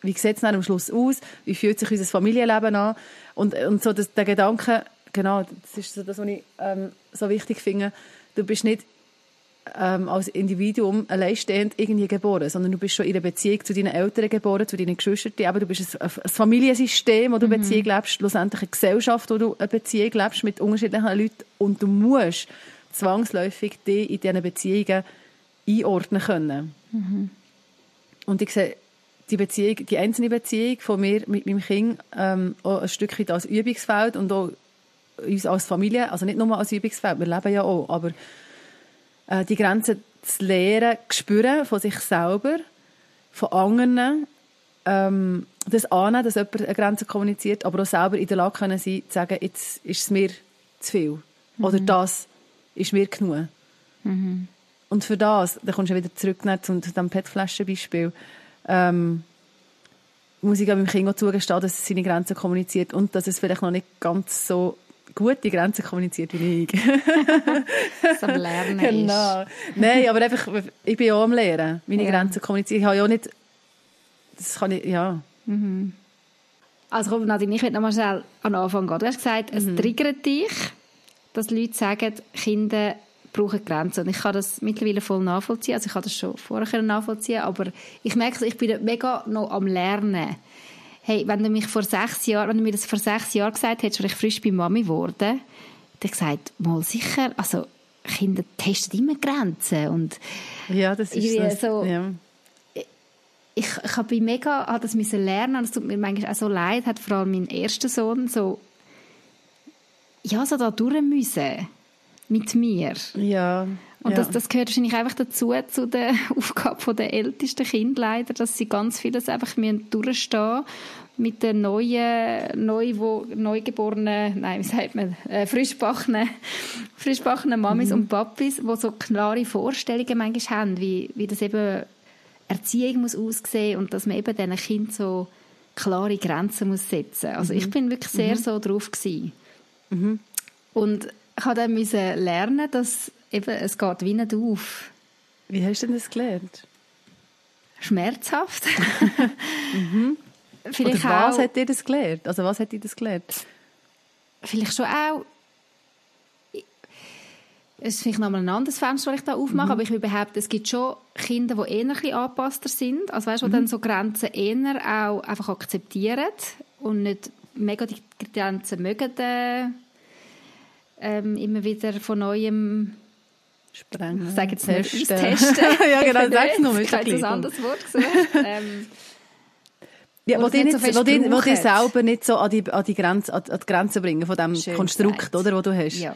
Speaker 2: wie sieht es am Schluss aus? Wie fühlt sich unser Familienleben an? Und, und so das, der Gedanke, genau, das ist so das, was ich ähm, so wichtig finde. Du bist nicht ähm, als Individuum alleinstehend irgendwie geboren, sondern du bist schon in einer Beziehung zu deinen Eltern geboren, zu deinen Geschwistern. Aber du bist ein, ein Familiensystem, wo du mhm. Beziehung lebst, schlussendlich eine Gesellschaft, wo du eine Beziehung lebst mit unterschiedlichen Leuten und du musst zwangsläufig dich in diesen Beziehungen einordnen können. Mhm. Und ich sehe die Beziehung, die einzelne Beziehung von mir mit meinem Kind ähm, auch ein Stückchen als Übungsfeld und auch uns als Familie, also nicht nur als Übungsfeld, wir leben ja auch, aber äh, die Grenzen zu lernen, zu spüren von sich selber, von anderen, ähm, das annehmen, dass jemand eine Grenze kommuniziert, aber auch selber in der Lage können sein, zu sagen, jetzt ist es mir zu viel. Mhm. Oder das ist mir genug. Mhm. Und für das, da kommst du wieder zurück zu dem PET-Flaschen-Beispiel, ähm, muss ich meinem Kind auch zugestehen, dass es seine Grenzen kommuniziert und dass es vielleicht noch nicht ganz so gute Grenzen kommuniziert wie ich. *laughs*
Speaker 1: so am Lernen
Speaker 2: genau. Nein, aber einfach, ich bin auch am Lernen, meine ja. Grenzen kommunizieren. Ich habe ja auch nicht, das kann ich, ja. Mhm.
Speaker 1: Also komm, Nadine, ich will noch mal schnell an den Anfang gehen. Du hast gesagt, es mhm. triggert dich, dass Leute sagen, Kinder brauchen Grenzen. Und ich kann das mittlerweile voll nachvollziehen. Also ich kann das schon vorher nachvollziehen, aber ich merke, ich bin mega noch am Lernen hey, wenn du mich vor sechs Jahren, wenn du mir das vor sechs Jahren gesagt hättest, als ich frisch bei Mami wurde, dann gesagt, mal sicher, also Kinder testen immer Grenzen und
Speaker 2: ja, das ist so, ja.
Speaker 1: ich, ich habe mega habe das müssen lernen und es tut mir manchmal auch so leid, hat vor allem mein erster Sohn so ja, so da durch müssen mit mir.
Speaker 2: Ja.
Speaker 1: Und
Speaker 2: ja.
Speaker 1: das, das gehört wahrscheinlich einfach dazu, zu der *laughs* Aufgabe der ältesten Kinder leider, dass sie ganz vieles einfach müssen durchstehen mit den neuen, neu, wo, neugeborenen, nein, wie sagt man, äh, frischbachenen, *laughs* frischbachenen Mamis mhm. und Papis, die so klare Vorstellungen manchmal haben, wie, wie das eben Erziehung muss aussehen und dass man eben diesen Kind so klare Grenzen muss setzen. Also mhm. ich bin wirklich sehr mhm. so drauf gewesen. Mhm. Und ich habe dann müssen lernen, dass eben, es geht wie nicht auf.
Speaker 2: Wie hast du denn das gelernt?
Speaker 1: Schmerzhaft. *laughs* mhm.
Speaker 2: Vielleicht Oder was auch, hat dir das gelernt? Also was hat dir das gelernt?
Speaker 1: Vielleicht schon auch es ist vielleicht nochmal ein anderes Fenster, das ich da aufmache, mhm. aber ich will behaupten, es gibt schon Kinder, die eher ein bisschen angepasster sind, also weißt, die mhm. dann so Grenzen eher auch einfach akzeptieren und nicht mega die Grenzen mögen, äh, ähm, immer wieder von neuem
Speaker 2: sprengen.
Speaker 1: Ich sage jetzt testen. nicht austesten. *laughs*
Speaker 2: ja, genau, sag's nur.
Speaker 1: Ich habe ein anderes Wort gesucht. ähm,
Speaker 2: ja, wo die, nicht, so wo, die, wo die selber nicht so an die, an die, Grenze, an die Grenze bringen von dem Schön Konstrukt, gesagt. oder, wo du hast. Ja.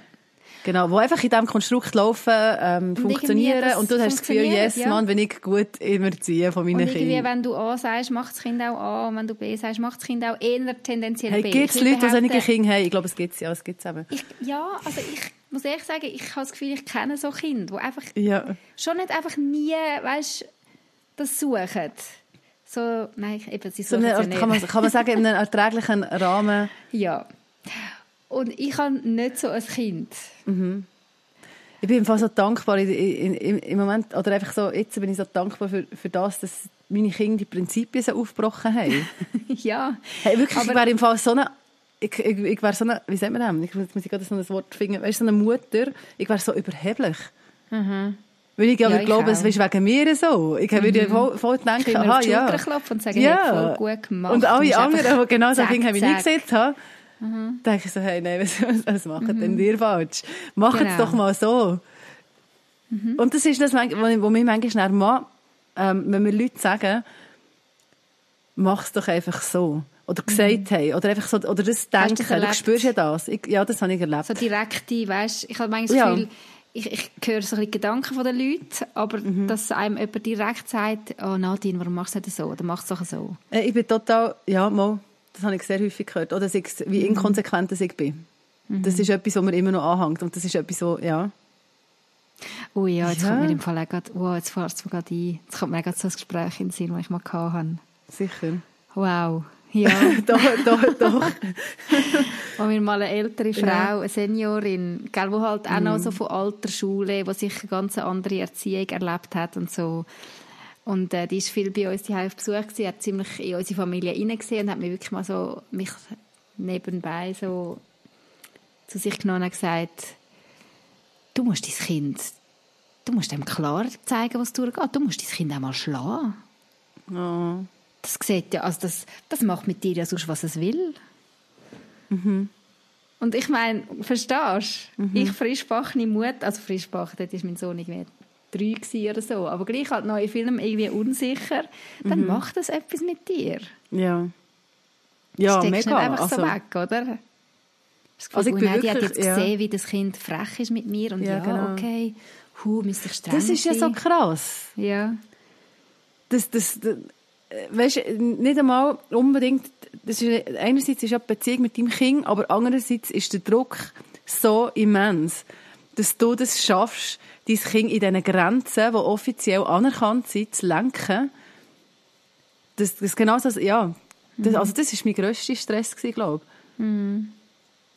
Speaker 2: Genau, wo einfach in diesem Konstrukt laufen, ähm, und funktionieren und du hast das Gefühl, yes, ja. man, bin ich gut immer ziehen von meinen Kindern.
Speaker 1: Wenn du A sagst, macht das Kind auch A und wenn du B sagst, macht das Kind auch eher tendenziell
Speaker 2: hey,
Speaker 1: B.
Speaker 2: Gibt es Leute, die solche Kinder haben? Ich glaube, es gibt es, ja, es gibt eben.
Speaker 1: Ich, ja, also ich muss ehrlich sagen, ich habe das Gefühl, ich kenne so Kinder, die einfach
Speaker 2: ja.
Speaker 1: schon nicht einfach nie, weißt, das suchen. So, nein, eben, sie suchen
Speaker 2: so
Speaker 1: eine,
Speaker 2: ja kann, man, kann man sagen, in einem *laughs* erträglichen Rahmen?
Speaker 1: Ja. Und ich habe nicht so ein Kind.
Speaker 2: Mhm. Ich bin im so dankbar in, in, in, im Moment, oder einfach so, jetzt bin ich so dankbar für, für das, dass meine Kinder die Prinzipien so aufgebrochen haben. *laughs*
Speaker 1: ja.
Speaker 2: Hey, wirklich, aber, ich wäre im Fall so eine, ich, ich, ich wäre so eine, wie sagt man das? Ich muss gerade so ein Wort finden, weißt du, so eine Mutter, ich wäre so überheblich. Mhm. Weil ich ja, glaube, es ist wegen mir so. Ich würde mhm. voll, voll denken, aha, ja.
Speaker 1: und sagen, ja. voll gut gemacht.
Speaker 2: Und alle anderen, die genau so Dinge habe ich nie gesehen habe, mhm. denke ich so, hey, nein, *laughs* was, was macht mhm. denn ihr falsch? Macht genau. es doch mal so. Mhm. Und das ist das, was mich manchmal mal, ähm, wenn mir Leute sagen, mach es doch einfach so. Oder gesagt mhm. haben. Oder einfach so, oder das denken. Das du spürst ja das. Ich, ja, das habe ich erlebt.
Speaker 1: So direkte, weißt, ich habe manchmal das Gefühl, ich, ich höre so ein bisschen Gedanken von den Leuten, aber mhm. dass einem jemand direkt sagt, oh Nadine, warum machst du das so? Oder machst du es so?
Speaker 2: Äh, ich bin total, ja, mal, das habe ich sehr häufig gehört. Oder wie mhm. inkonsequent ich bin. Mhm. Das ist etwas, was mir immer noch anhängt. Und das ist etwas, so, ja.
Speaker 1: Oh ja, jetzt ja. kommt mir im Fall grad, wow, jetzt fährst du gerade ein. Jetzt kommt mir gerade so ein Gespräch in den Sinn, das ich mal hatte.
Speaker 2: Sicher.
Speaker 1: Wow. Ja. *laughs*
Speaker 2: doch, doch, doch. *laughs*
Speaker 1: Wo mir mal eine ältere Frau, eine Seniorin, gell, die halt auch noch mhm. so von alter Schule, die sich eine ganz andere Erziehung erlebt hat und so. Und äh, die ist viel bei uns die auf Besuch gewesen, hat ziemlich in unsere Familie reingesehen und hat mir wirklich mal so mich nebenbei so zu sich genommen und gesagt, du musst dein Kind, du musst dem klar zeigen, was durchgeht. Du musst dein Kind auch mal schlagen.
Speaker 2: Oh.
Speaker 1: Das sieht ja, also das, das macht mit dir ja sonst, was es will.
Speaker 2: Mhm.
Speaker 1: Und ich meine, verstehst du? Mhm. Ich frischbachene Mut, also frischbach, dort war mein Sohn irgendwie drei oder so, aber gleich halt neue Film irgendwie unsicher, dann mhm. macht das etwas mit dir.
Speaker 2: Ja. Ja,
Speaker 1: Steckst
Speaker 2: mega.
Speaker 1: nicht einfach also, so weg, oder? Das Gefühl, also ich bin wirklich, die hat jetzt ja. gesehen, wie das Kind frech ist mit mir und ja, ja genau. okay, hu, müsste ich streng
Speaker 2: Das ist ja so krass.
Speaker 1: Ja.
Speaker 2: Das, das, das weißt, nicht einmal unbedingt, das ist, einerseits ist ja die Beziehung mit deinem Kind, aber andererseits ist der Druck so immens, dass du das schaffst, dein Kind in diesen Grenzen, die offiziell anerkannt sind, zu lenken. Das, das genau so, ja, das, mhm. also das ist mein grösster Stress glaube ich.
Speaker 1: Mhm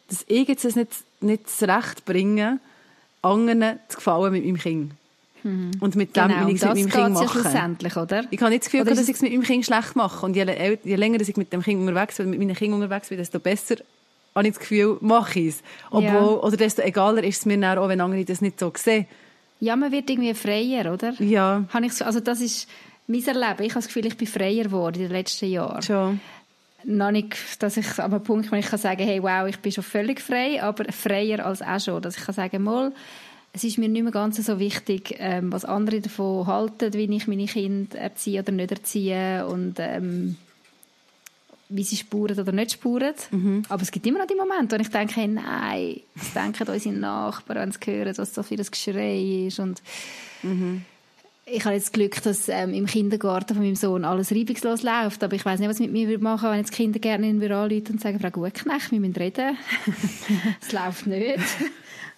Speaker 2: dass ich jetzt es nicht, nicht zurecht bringe, anderen zu gefallen mit meinem Kind.
Speaker 1: Mhm.
Speaker 2: Und mit dem,
Speaker 1: genau,
Speaker 2: wie ich es mit meinem Kind mache. Ja
Speaker 1: schlussendlich, oder?
Speaker 2: Ich habe nicht das Gefühl, dass ich es mit meinem Kind schlecht mache. Und je, je länger ich mit dem Kind unterwegs bin, mit meinen Kindern unterwegs bin, desto besser habe ich das Gefühl, mache ich es. Obwohl, ja. oder desto egaler ist es mir dann auch, wenn andere das nicht so sehen.
Speaker 1: Ja, man wird irgendwie freier, oder?
Speaker 2: Ja.
Speaker 1: Habe ich so, also das ist mein Erleben. Ich habe das Gefühl, ich bin freier geworden in den letzten Jahren.
Speaker 2: Schon
Speaker 1: noch nicht, dass ich an einem Punkt, wo ich kann sagen, hey, wow, ich bin schon völlig frei, aber freier als auch schon, dass ich kann sagen, mal, es ist mir nicht mehr ganz so wichtig, ähm, was andere davon halten, wie ich meine Kinder erziehe oder nicht erziehe und ähm, wie sie spuren oder nicht spuren.
Speaker 2: Mhm.
Speaker 1: Aber es gibt immer noch die Momente, wo ich denke, hey, nein, was denken unsere Nachbarn, wenn sie hören, was so viel Geschrei ist und
Speaker 2: mhm
Speaker 1: ich habe jetzt das Glück, dass ähm, im Kindergarten von meinem Sohn alles reibungslos läuft. Aber ich weiß nicht, was mit mir würde machen, wenn jetzt Kindergärtnerin würde anrufen und sagen, Frau Gutknecht, wir müssen reden. *laughs* Es läuft nicht.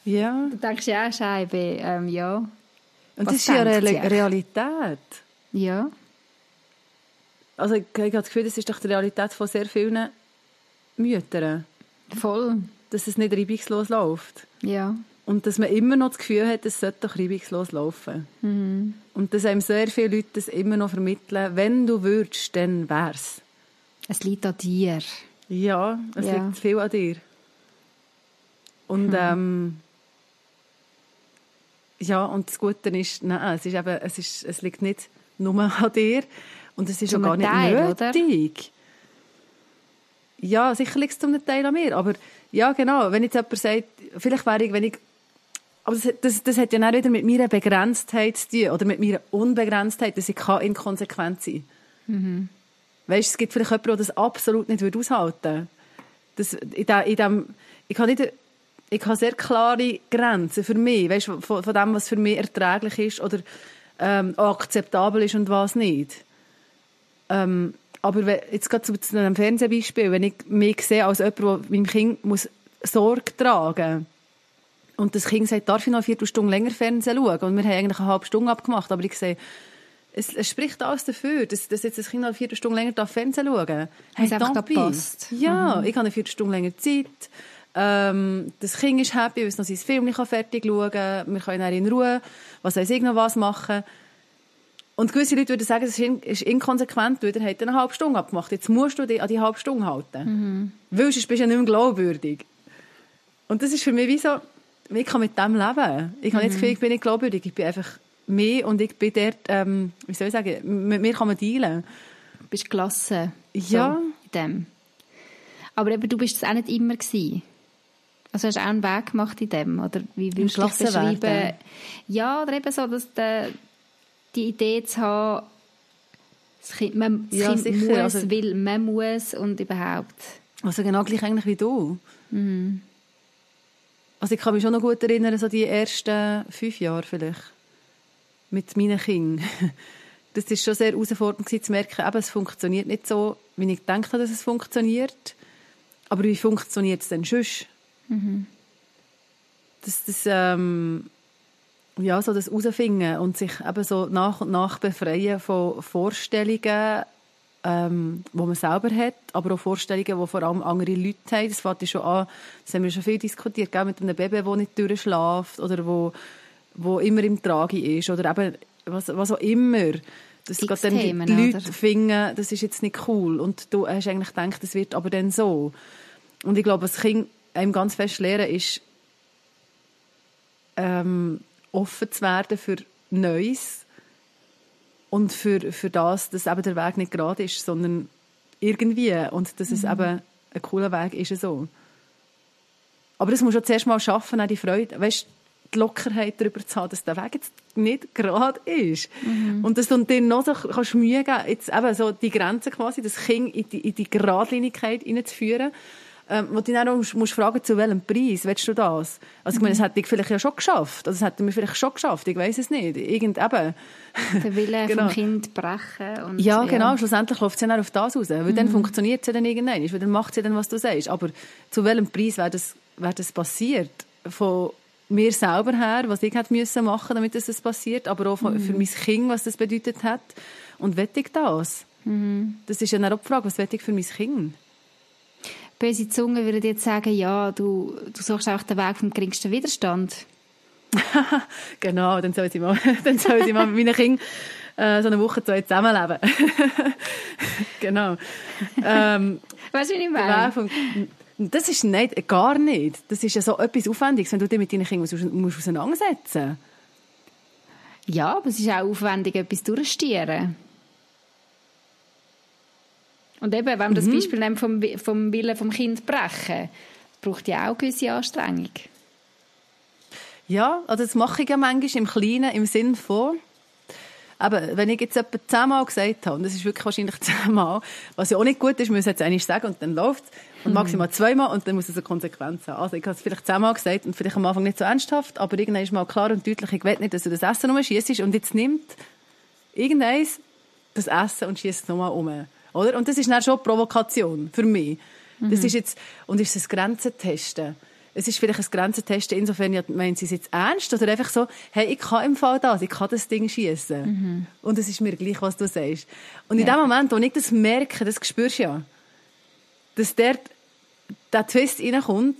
Speaker 2: Ja.
Speaker 1: Du denkst, ja, Scheibe, ähm, ja.
Speaker 2: Und was das ist ja Re Realität.
Speaker 1: Ja.
Speaker 2: Also ich, ich habe das Gefühl, das ist doch die Realität von sehr vielen Müttern.
Speaker 1: Voll.
Speaker 2: Dass es nicht reibungslos läuft.
Speaker 1: Ja.
Speaker 2: Und dass man immer noch das Gefühl hat, es sollte doch reibungslos laufen.
Speaker 1: Mhm.
Speaker 2: Und dass einem sehr viele Leute das immer noch vermitteln, wenn du würdest, dann wär's.
Speaker 1: Es liegt an dir.
Speaker 2: Ja, es ja. liegt viel an dir. Und mhm. ähm, Ja, und das Gute ist, nein, es, ist eben, es, ist, es liegt nicht nur an dir und es ist auch gar nicht
Speaker 1: Teil,
Speaker 2: nötig. Ja, sicher liegt es zum Teil an mir, aber ja, genau, wenn jetzt jemand sagt, vielleicht wäre ich, wenn ich aber das, das, das hat ja auch wieder mit meiner Begrenztheit zu tun, oder mit meiner Unbegrenztheit, dass ich kann inkonsequent sein kann. Mhm. Weißt, es gibt vielleicht jemanden, der das absolut nicht aushalten würde. Das, in dem, in dem, ich nicht ich habe sehr klare Grenzen für mich, weißt, von, von dem, was für mich erträglich ist oder ähm, akzeptabel ist und was nicht. Ähm, aber wenn, jetzt gerade zu, zu einem Fernsehbeispiel, wenn ich mich sehe als jemand, der meinem Kind muss Sorge tragen muss, und das Kind sagt, darf ich noch eine Viertelstunde länger Fernsehen schauen? Und wir haben eigentlich eine halbe Stunde abgemacht, aber ich sehe, es, es spricht alles dafür, dass, dass jetzt das Kind noch eine Viertelstunde länger Fernsehen schauen darf.
Speaker 1: Hey, es einfach passt.
Speaker 2: Ja, mhm. ich habe eine Viertelstunde länger Zeit. Ähm, das Kind ist happy, weil es noch sein Film fertig schauen kann. Wir können in Ruhe, was weiß ich noch was machen. Und gewisse Leute würden sagen, es ist inkonsequent, weil er hat eine halbe Stunde abgemacht. Jetzt musst du dich an die halbe Stunde halten. Mhm. Weil sonst bist du ja nicht mehr glaubwürdig. Und das ist für mich wie so, ich kann mit dem leben. Ich mhm. habe nicht das Gefühl, ich bin nicht glaubwürdig. Ich bin einfach mehr und ich bin dort, ähm, wie soll ich sagen, mit mir kann man dealen.
Speaker 1: Du bist gelassen.
Speaker 2: Ja.
Speaker 1: So, in dem. Aber eben, du bist es auch nicht immer gewesen. Also hast du auch einen Weg gemacht in dem? Oder wie würdest du das beschreiben? Werden. Ja, oder eben so, dass die, die Idee zu haben, das Kind, man, das
Speaker 2: ja,
Speaker 1: kind
Speaker 2: sicher.
Speaker 1: muss,
Speaker 2: also,
Speaker 1: will, man muss und überhaupt.
Speaker 2: Also genau gleich eigentlich wie du. Mhm. Also ich kann mich schon noch gut erinnern, so die ersten fünf Jahre vielleicht. Mit meinen Kindern. *laughs* Das ist schon sehr herausfordernd zu merken, eben, es funktioniert nicht so, wie ich gedacht habe, dass es funktioniert. Aber wie funktioniert es denn sonst? Mhm. Das, das, ähm, ja, so das herausfinden und sich eben so nach und nach befreien von Vorstellungen, ähm, die man selber hat, aber auch Vorstellungen, die vor allem andere Leute haben. Das fängt schon an, das haben wir schon viel diskutiert, gell, mit einem Baby, das nicht durchschläft oder wo, wo immer im Tragi ist oder eben was, was auch immer. Dass
Speaker 1: X
Speaker 2: dann
Speaker 1: Themen,
Speaker 2: die Leute
Speaker 1: oder?
Speaker 2: finden, das ist jetzt nicht cool und du hast eigentlich gedacht, das wird aber dann so. Und ich glaube, was Kind einem ganz fest lehren ist, ähm, offen zu werden für Neues und für, für das, dass eben der Weg nicht gerade ist, sondern irgendwie und dass es mhm. eben ein cooler Weg ist so. Aber das muss du zuerst mal schaffen, auch die Freude, weißt, die Lockerheit darüber zu haben, dass der Weg jetzt nicht gerade ist. Mhm. Und dass du dir noch so kannst Mühe geben, jetzt eben so die Grenze quasi, das Kind in die, in die Geradlinigkeit hineinzuführen ähm, wo du dann auch musst, musst fragen, zu welchem Preis willst du das? Also ich meine, das hätte ich vielleicht ja schon geschafft. Also das hätte mir vielleicht schon geschafft, ich weiß es nicht. Irgend eben.
Speaker 1: Der Wille *laughs* genau. vom Kind brechen. Und,
Speaker 2: ja, genau. Schlussendlich läuft es ja auf das raus. Weil mhm. dann funktioniert es ja dann irgendwann. Weil dann macht es ja dann, was du sagst. Aber zu welchem Preis wäre das, wäre das passiert? Von mir selber her, was ich hätte müssen machen, damit das passiert, aber auch mhm. für mein Kind, was das bedeutet hat. Und wette ich das? Mhm. Das ist ja eine Frage, was wette ich für mein Kind?
Speaker 1: Böse Zunge würde jetzt sagen, ja, du, du suchst auch den Weg vom geringsten Widerstand. *laughs*
Speaker 2: genau, dann soll sie mal, *laughs* dann soll sie mal mit meinen Kindern äh, so eine Woche zusammenleben. *laughs* genau. Ähm,
Speaker 1: weißt du, wie ich meine? Vom,
Speaker 2: das ist nicht, gar nicht. Das ist ja so etwas Aufwendiges, wenn du dich mit deinen Kindern musst auseinandersetzen
Speaker 1: musst. Ja, aber es ist auch aufwendig, etwas durchzustieren. Und eben, wenn wir mhm. das Beispiel nehmen vom, vom Willen vom Kind brechen, braucht ja auch gewisse Anstrengung.
Speaker 2: Ja, also das mache ich ja manchmal im Kleinen, im Sinn von, aber wenn ich jetzt etwa zehnmal gesagt habe, und das ist wirklich wahrscheinlich *laughs* zehnmal, was ja auch nicht gut ist, muss ich jetzt eigentlich sagen und dann läuft es. Und mhm. maximal zweimal und dann muss es eine Konsequenz haben. Also ich habe es vielleicht zehnmal gesagt und vielleicht am Anfang nicht so ernsthaft, aber irgendwann ist mal klar und deutlich, ich will nicht, dass du das Essen umschießt und jetzt nimmt irgendeins das Essen und schießt es nochmal um. Oder? Und das ist dann schon Provokation für mich. Mhm. Das ist jetzt, und ist es Grenzen testen. Es ist vielleicht ein Grenzen testen, insofern, meinen Sie es jetzt ernst? Oder einfach so, hey, ich kann im Fall das, ich kann das Ding schießen. Mhm. Und es ist mir gleich, was du sagst. Und in ja. dem Moment, wo ich das merke, das spürst du ja, dass der, der Twist reinkommt,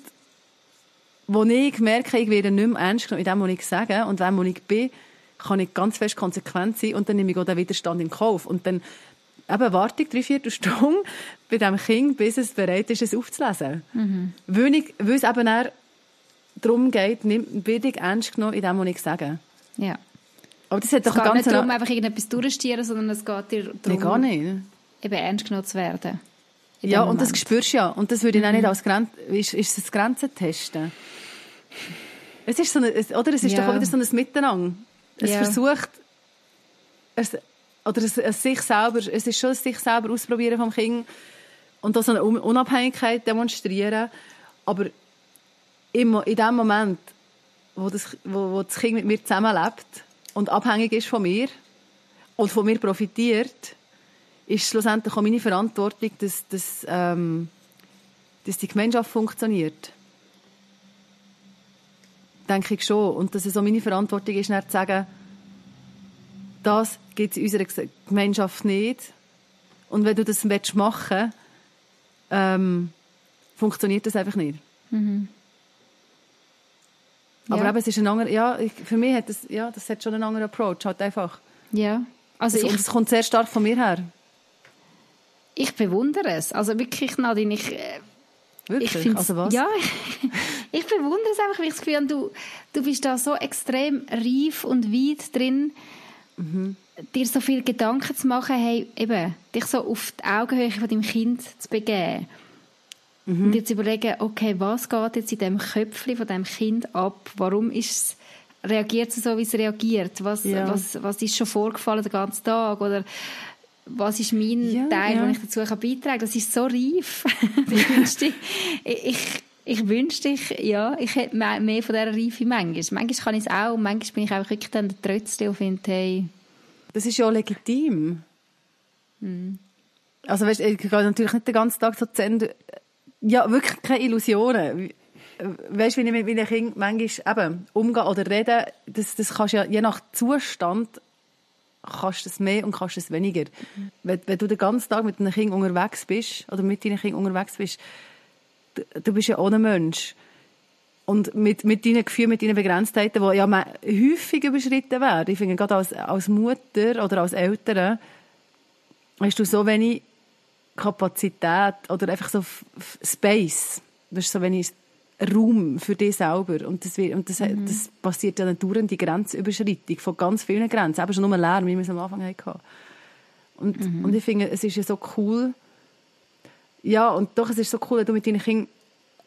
Speaker 2: wo ich merke, ich werde nicht mehr ernst genommen in dem, was ich sage und wem, wo ich bin, kann ich ganz fest konsequent sein und dann nehme ich auch den Widerstand in Kauf. Und dann eben warte ich drei, vier Stunden bei diesem Kind, bis es bereit ist, es aufzulesen. Mhm. Weil, ich, weil es eben darum geht, bin ich ernst genommen in dem, was ich sage.
Speaker 1: Ja.
Speaker 2: Aber das hat
Speaker 1: Es
Speaker 2: doch
Speaker 1: geht nicht darum, einfach irgendetwas durchzustieren, sondern es geht dir
Speaker 2: Nee, gar
Speaker 1: darum,
Speaker 2: nicht.
Speaker 1: eben ernst genommen zu werden.
Speaker 2: Ja,
Speaker 1: dem
Speaker 2: und das
Speaker 1: Moment.
Speaker 2: spürst du ja. Und das würde ich auch nicht als Grenze... Ist, ist es Grenzen testen? Es ist so eine, oder es ist
Speaker 1: Ja.
Speaker 2: doch auch wieder so ein Miteinander. Es
Speaker 1: Ja.
Speaker 2: versucht... Es, oder es, es sich selber... Es ist schon sich selber ausprobieren vom Kind und so eine Un- Unabhängigkeit demonstrieren. Aber immer in dem Moment, wo das, wo, wo das Kind mit mir zusammenlebt und abhängig ist von mir und von mir profitiert, ist schlussendlich auch meine Verantwortung, dass, dass, ähm, dass die Gemeinschaft funktioniert. Denke ich schon. Und dass es auch meine Verantwortung ist, zu sagen, das gibt es in unserer Gemeinschaft nicht. Und wenn du das willst machen ähm, funktioniert das einfach nicht. Aber
Speaker 1: Ja.
Speaker 2: eben, es ist ein anderer, ja, ich, für mich hat das, ja, das hat schon einen anderen Approach, halt einfach.
Speaker 1: Ja. Also
Speaker 2: Also,
Speaker 1: ich,
Speaker 2: es kommt sehr stark von mir her.
Speaker 1: ich bewundere es. Also wirklich, Nadine, ich, äh,
Speaker 2: Wirklich?
Speaker 1: ich
Speaker 2: also was?
Speaker 1: Ja, *laughs* ich bewundere es einfach, weil ich das Gefühl habe, du, du bist da so extrem reif und weit drin,
Speaker 2: Mhm.
Speaker 1: dir so viel Gedanken zu machen, hey, eben, dich so auf die Augenhöhe von deinem Kind zu begeben.
Speaker 2: Mhm.
Speaker 1: Und dir zu überlegen, okay, was geht jetzt in dem Köpfchen von dem Kind ab? Warum ist es, reagiert es so, wie es reagiert? Was,
Speaker 2: Ja.
Speaker 1: was, was ist schon vorgefallen den ganzen Tag? Oder was ist mein
Speaker 2: Ja,
Speaker 1: Teil,
Speaker 2: ja.
Speaker 1: den ich dazu kann beitragen kann? Das ist so reif. *laughs* *laughs* ich ich, ich, wünschte, ich, ja, ich hätte mehr, von dieser Reife manchmal. Manchmal kann ich es auch und manchmal bin ich auch wirklich dann der Trötzli und finde, hey,
Speaker 2: Das ist ja auch legitim.
Speaker 1: Hm.
Speaker 2: Also weißt, ich gehe natürlich nicht den ganzen Tag so zu Ende. Ja, wirklich keine Illusionen. Weißt du, wie ich mit meinen Kindern manchmal eben umgehe oder rede, das, das kannst ja, je nach Zustand, kannst du es mehr und kannst es weniger. Wenn, wenn du den ganzen Tag mit deinen Kindern unterwegs bist, oder mit deinen Kindern unterwegs bist, du, bist ja ohne Mensch. Und mit, mit deinen Gefühlen, mit deinen Begrenztheiten, die ja häufig überschritten werden. Ich finde, gerade als, als Mutter oder als Eltern hast du so wenig Kapazität oder einfach so Space. Du hast so wenig Raum für dich selber. Und das, wird, und das, das passiert ja dann die Grenzüberschreitung von ganz vielen Grenzen. Eben schon nur Lärm, wie wir es am Anfang hatten. Und, und ich finde, es ist ja so cool. Ja, und doch, es ist so cool, wenn du mit deinen Kindern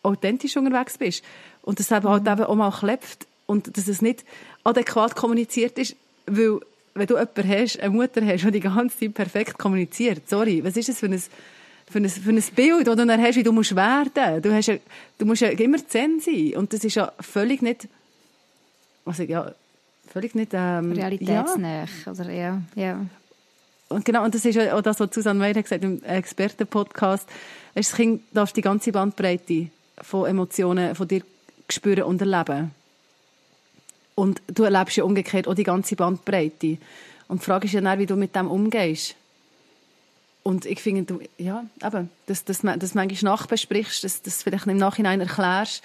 Speaker 2: authentisch unterwegs bist. Und das eben halt eben auch mal klebt. Und dass es nicht adäquat kommuniziert ist, weil, wenn du jemanden hast, eine Mutter hast, die die ganze Zeit perfekt kommuniziert, sorry, was ist das für ein, für ein, für ein Bild, das du dann hast, wie du musst werden? Du hast ja, du musst ja immer zen sein. Und das ist ja völlig nicht, also ja, völlig nicht, ähm, ja.
Speaker 1: realitätsnah. Oder, ja, ja.
Speaker 2: Und genau, und das ist auch das, was Susanne hat gesagt im Experten-Podcast. Das Kind darf die ganze Bandbreite von Emotionen von dir spüren und erleben. Und du erlebst ja umgekehrt auch die ganze Bandbreite. Und die Frage ist ja dann, wie du mit dem umgehst. Und ich finde, du, ja, eben, dass, man- dass du manchmal nachbesprichst, dass du das vielleicht im Nachhinein erklärst.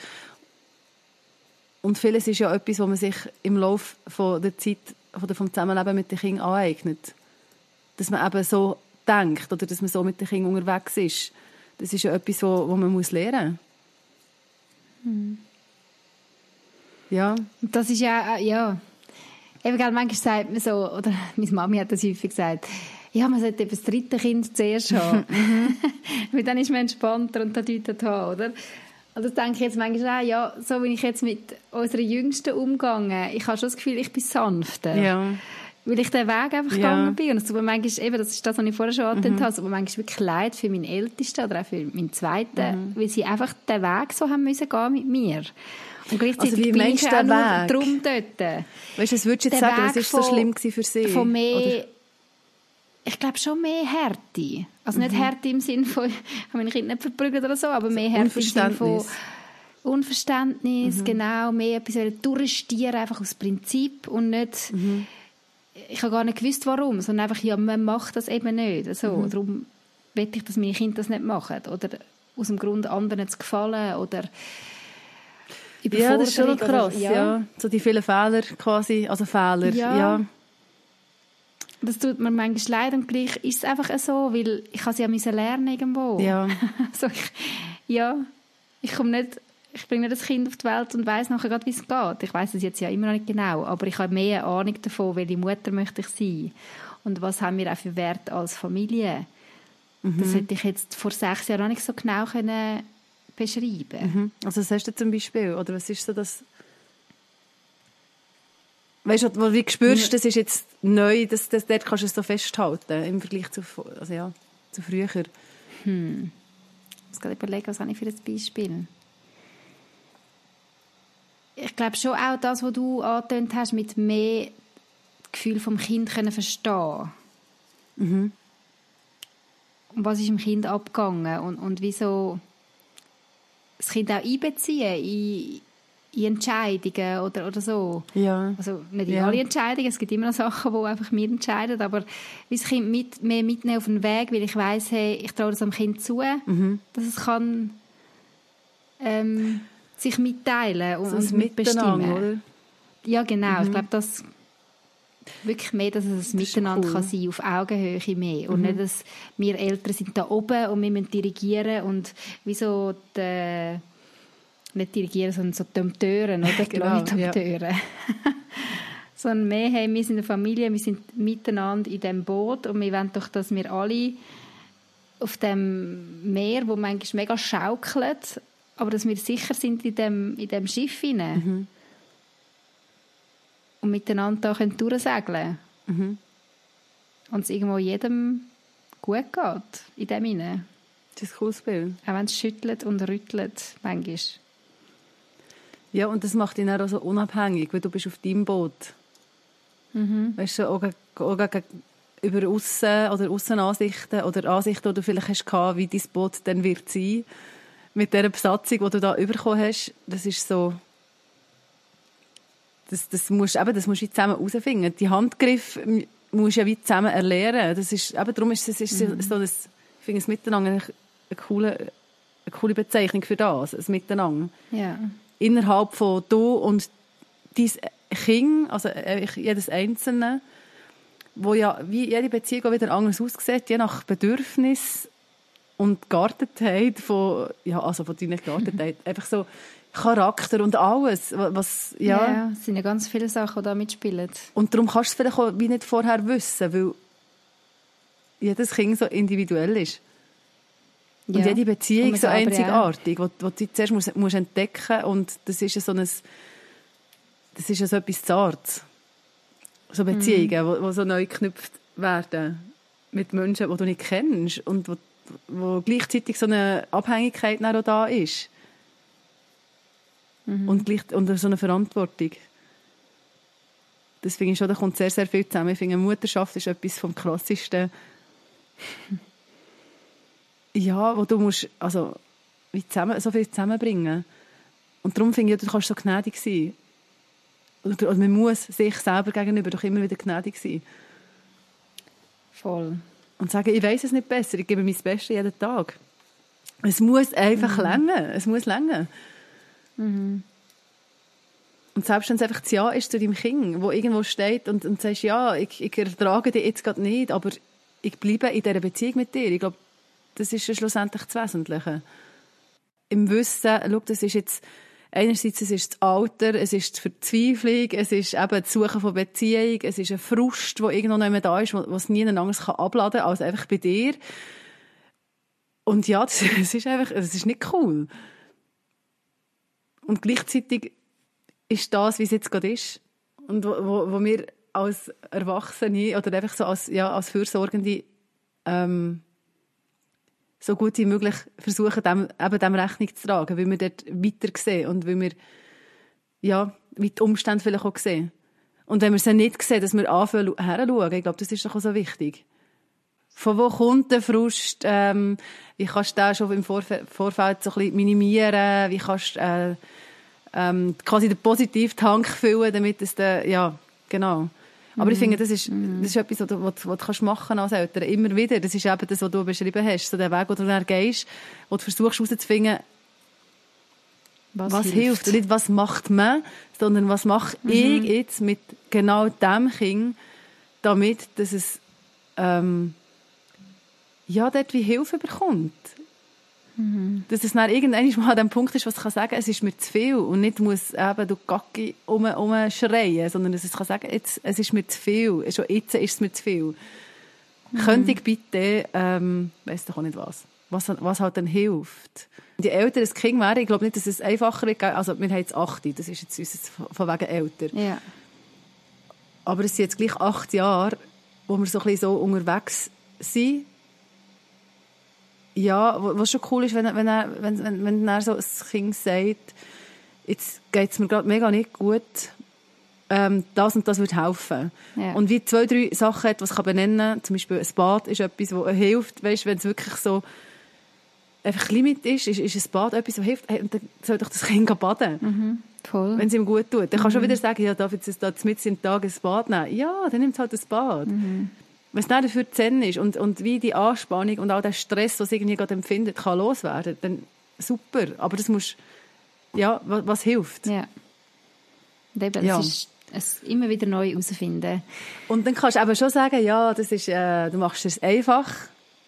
Speaker 2: Und vieles ist ja etwas, was man sich im Laufe der Zeit von der, vom Zusammenleben mit den Kindern aneignet dass man eben so denkt oder dass man so mit den Kindern unterwegs ist. Das ist ja etwas, wo, wo man muss lernen muss. Ja,
Speaker 1: Und das ist ja, äh, ja. Eben, gell, manchmal sagt man so, oder *laughs* meine Mami hat das häufig gesagt, ja, man sollte eben das dritte Kind zuerst haben. *laughs* *laughs* Weil dann ist man entspannter und das deutet haben, oder? Und das denke ich jetzt manchmal auch, ja, so wie ich jetzt mit unserer Jüngsten umgehe, ich habe schon das Gefühl, ich bin sanfter.
Speaker 2: ja,
Speaker 1: Weil ich den Weg einfach
Speaker 2: Ja.
Speaker 1: gegangen bin. Und es tut mir manchmal, eben, das ist das, was ich vorher schon angetönt habe, es tut mir manchmal wirklich leid für meinen Ältesten oder auch für meinen Zweiten, weil sie einfach den Weg so haben müssen gehen mit mir. Und gleichzeitig
Speaker 2: Also wie
Speaker 1: bin ich auch nur drum dort.
Speaker 2: weißt du, was würdest du jetzt
Speaker 1: Der
Speaker 2: sagen, was ist so schlimm für sie?
Speaker 1: Von mehr,
Speaker 2: Oder,
Speaker 1: ich glaube schon mehr Härte. Also
Speaker 2: Mhm.
Speaker 1: nicht Härte im Sinne von, *laughs* ich habe meine Kinder nicht verprügelt oder so, aber mehr Härte im Sinne von
Speaker 2: Unverständnis. Mhm.
Speaker 1: Genau, mehr etwas durchstieren, einfach aus Prinzip und nicht,
Speaker 2: Mhm.
Speaker 1: Ich habe gar nicht gewusst, warum, sondern einfach, ja, man macht das eben nicht. Also,
Speaker 2: Mhm.
Speaker 1: Darum will ich, dass meine Kinder das nicht machen. Oder aus dem Grund, anderen zu gefallen oder
Speaker 2: ja, das ist schon krass.
Speaker 1: oder-
Speaker 2: ja. So die vielen Fehler quasi, also Fehler.
Speaker 1: Ja.
Speaker 2: Ja.
Speaker 1: Das tut mir manchmal leid und gleich ist es einfach so, weil ich habe sie ja lernen irgendwo.
Speaker 2: Ja. *laughs*
Speaker 1: also ich, ja, ich komme nicht, ich bringe das Kind auf die Welt und weiß nachher gerade, wie es geht. Ich weiß es jetzt ja immer noch nicht genau, aber ich habe mehr Ahnung davon, welche Mutter möchte ich sein und was haben wir auch für Wert als Familie. Mhm. Das hätte ich jetzt vor sechs Jahren noch nicht so genau können beschreiben.
Speaker 2: Mhm. Also was hast du zum Beispiel? Oder was ist so das... Weißt du, wie spürst du, das ist jetzt neu, dass, dass dort kannst du es so festhalten im Vergleich zu, also ja, zu früher?
Speaker 1: Hm. Ich muss gerade überlegen, was habe ich für ein Beispiel? Ich glaube schon auch das, was du angetönt hast, mit mehr Gefühl vom Kind können verstehen. Mhm. Und was ist im Kind abgegangen und, und wieso das Kind auch einbeziehen in, in Entscheidungen oder, oder so.
Speaker 2: Ja.
Speaker 1: Also nicht in ja. alle Entscheidungen, es gibt immer noch Sachen, die einfach mir entscheiden, aber wie das Kind mit, mehr mitnehmen auf den Weg, weil ich weiß, hey, ich traue das am Kind zu, mhm. dass es kann ähm, sich mitteilen und,
Speaker 2: und mitbestimmen. Oder?
Speaker 1: Ja, genau. Mhm. Ich glaube, das wirklich mehr, dass es ein Miteinander cool. kann sein auf Augenhöhe mehr. Und mhm. nicht, dass wir Eltern sind da oben und wir müssen dirigieren und wie so die, nicht dirigieren, sondern so Dompteuren oder *laughs* genau. Ja. *laughs* sondern mehr, hey, wir sind eine Familie, wir sind miteinander in diesem Boot und wir wollen doch, dass wir alle auf dem Meer, wo manchmal mega schaukelt, aber dass wir sicher sind in dem, in dem Schiff hinein. Mhm und miteinander da durchsegeln können. Mhm. Und es irgendwo jedem gut geht, in dem Sinne.
Speaker 2: Das ist ein cooles Bild.
Speaker 1: Auch wenn es schüttelt und rüttelt, manchmal.
Speaker 2: Ja, und das macht ihn auch so unabhängig, weil du bist auf deinem Boot. Mhm. Weißt du, auch, auch über Aussen oder Aussenansichten oder Ansichten, die du vielleicht hast wie dein Boot dann wird sein. Mit dieser Besatzung, die du da bekommen hast, das ist so das, das musst, eben, das musst du zusammen herausfinden. Die Handgriff musst du ja wie zusammen erlernen. Das ist, eben, darum ist es ist mhm. so ein, ich finde es Miteinander eine, eine, coole, eine coole Bezeichnung für das, ein Miteinander.
Speaker 1: Ja.
Speaker 2: Innerhalb von du und dein Kind, also jedes Einzelne, wo ja wie jede Beziehung auch wieder anders aussieht, je nach Bedürfnis und Gartenheit von, ja, also von deiner Gartenheit, *laughs* einfach so, Charakter und alles. Was, ja.
Speaker 1: ja, es sind ja ganz viele Sachen, die da mitspielen.
Speaker 2: Und darum kannst du es vielleicht auch wie nicht vorher wissen, weil jedes Kind so individuell ist. Und ja. jede Beziehung so einzigartig, ja. wo, du zuerst musst, musst entdecken und das ist ja so ein, das ist ja so etwas Zartes. So Beziehungen, mhm. wo, wo so neu geknüpft werden mit Menschen, die du nicht kennst und wo, wo gleichzeitig so eine Abhängigkeit auch da ist. Mhm. Und, gleich, und so eine Verantwortung. Das finde ich schon, da kommt sehr, sehr viel zusammen. Ich finde, Mutterschaft ist etwas vom Klassischsten. *laughs* ja, wo du musst, also, wie zusammen, so viel zusammenbringen. Und darum finde ich, du kannst so gnädig sein. Oder, man muss sich selber gegenüber doch immer wieder gnädig sein.
Speaker 1: Voll.
Speaker 2: Und sagen, ich weiß es nicht besser, ich gebe mein Bestes jeden Tag. Es muss einfach mhm. länger. Es muss länger. Mhm. Und selbst wenn es einfach das Ja ist zu deinem Kind, wo irgendwo steht und, und sagst, ja, ich, ich ertrage dich jetzt gerade nicht, aber ich bleibe in dieser Beziehung mit dir. Ich glaube, das ist ja schlussendlich das Wesentliche. Im Wissen, schau, das ist jetzt, einerseits es ist das Alter, es ist die Verzweiflung, es ist eben das Suchen von Beziehung, es ist ein Frust, der irgendwo nicht mehr da ist, was nie anders kann abladen kann, als einfach bei dir. Und ja, *laughs* das ist einfach, das ist nicht cool. Und gleichzeitig ist das, wie es jetzt gerade ist. Und wo, wo, wo wir als Erwachsene oder einfach so als, ja, als Fürsorgende ähm, so gut wie möglich versuchen, dem, eben dem Rechnung zu tragen, weil wir dort weiter sehen und weil wir ja, wie die Umstände vielleicht auch sehen. Und wenn wir sie nicht sehen, dass wir anfangen herzuschauen, ich glaube, das ist doch auch so wichtig. Von wo kommt der Frust? Ähm, wie kannst du den schon im Vorfeld, Vorfeld so ein bisschen minimieren? Wie kannst du äh, ähm, quasi den Positivtank füllen, damit es dann, ja, genau. Aber ich mhm. finde, das ist, mm. das ist etwas, was du, was, was kannst machen als Eltern. Immer wieder. Das ist eben das, was du beschrieben hast. So der Weg, wo du dann gehst, wo du versuchst herauszufinden, was, was hilft. hilft. Und nicht, was macht man, sondern was mache mhm. ich jetzt mit genau dem Kind, damit, dass es, ähm, ja, dort wie Hilfe bekommt. Dass es dann irgendwann mal an dem Punkt ist, was ich kann sagen es ist mir zu viel und nicht muss eben du Gacki um, um schreien, sondern dass ich kann sagen, jetzt, es ist mir zu viel, schon jetzt ist es mir zu viel. Könnte ich bitte, ähm, weiss doch auch nicht was, was, was halt dann hilft. Die Eltern, das Kind wäre, ich glaube nicht, dass es einfacher wird, also wir haben jetzt 8, das ist jetzt unser, von wegen Eltern.
Speaker 1: Ja.
Speaker 2: Aber es sind jetzt gleich acht Jahre, wo wir so ein bisschen so unterwegs sind. Ja, was schon cool ist, wenn, er, wenn, er, wenn, wenn, wenn er so ein Kind sagt, jetzt geht es mir gerade mega nicht gut, ähm, das und das würde helfen.
Speaker 1: Ja.
Speaker 2: Und wie zwei, drei Sachen hat, was ich benennen kann, zum Beispiel ein Bad ist etwas, das hilft, weißt, wenn es wirklich so einfach Limit ist, ist, ist ein Bad etwas, das hilft, hey, dann soll doch das Kind baden.
Speaker 1: Mhm. Voll.
Speaker 2: Wenn es ihm gut tut. Dann kannst du schon wieder sagen, ja, darf jetzt da mit im Tag ein Bad nehmen? Ja, dann nimmt es halt ein Bad.
Speaker 1: Mhm.
Speaker 2: Wenn es dann dafür Zen ist und, und wie die Anspannung und auch der Stress, den es irgendwie gerade empfindet, kann loswerden, dann super. Aber das muss, ja, was, was hilft.
Speaker 1: Ja. Und eben,
Speaker 2: Ja.
Speaker 1: es ist es immer wieder neu herausfinden.
Speaker 2: Und dann kannst du eben schon sagen, ja, das ist, äh, du machst es einfach.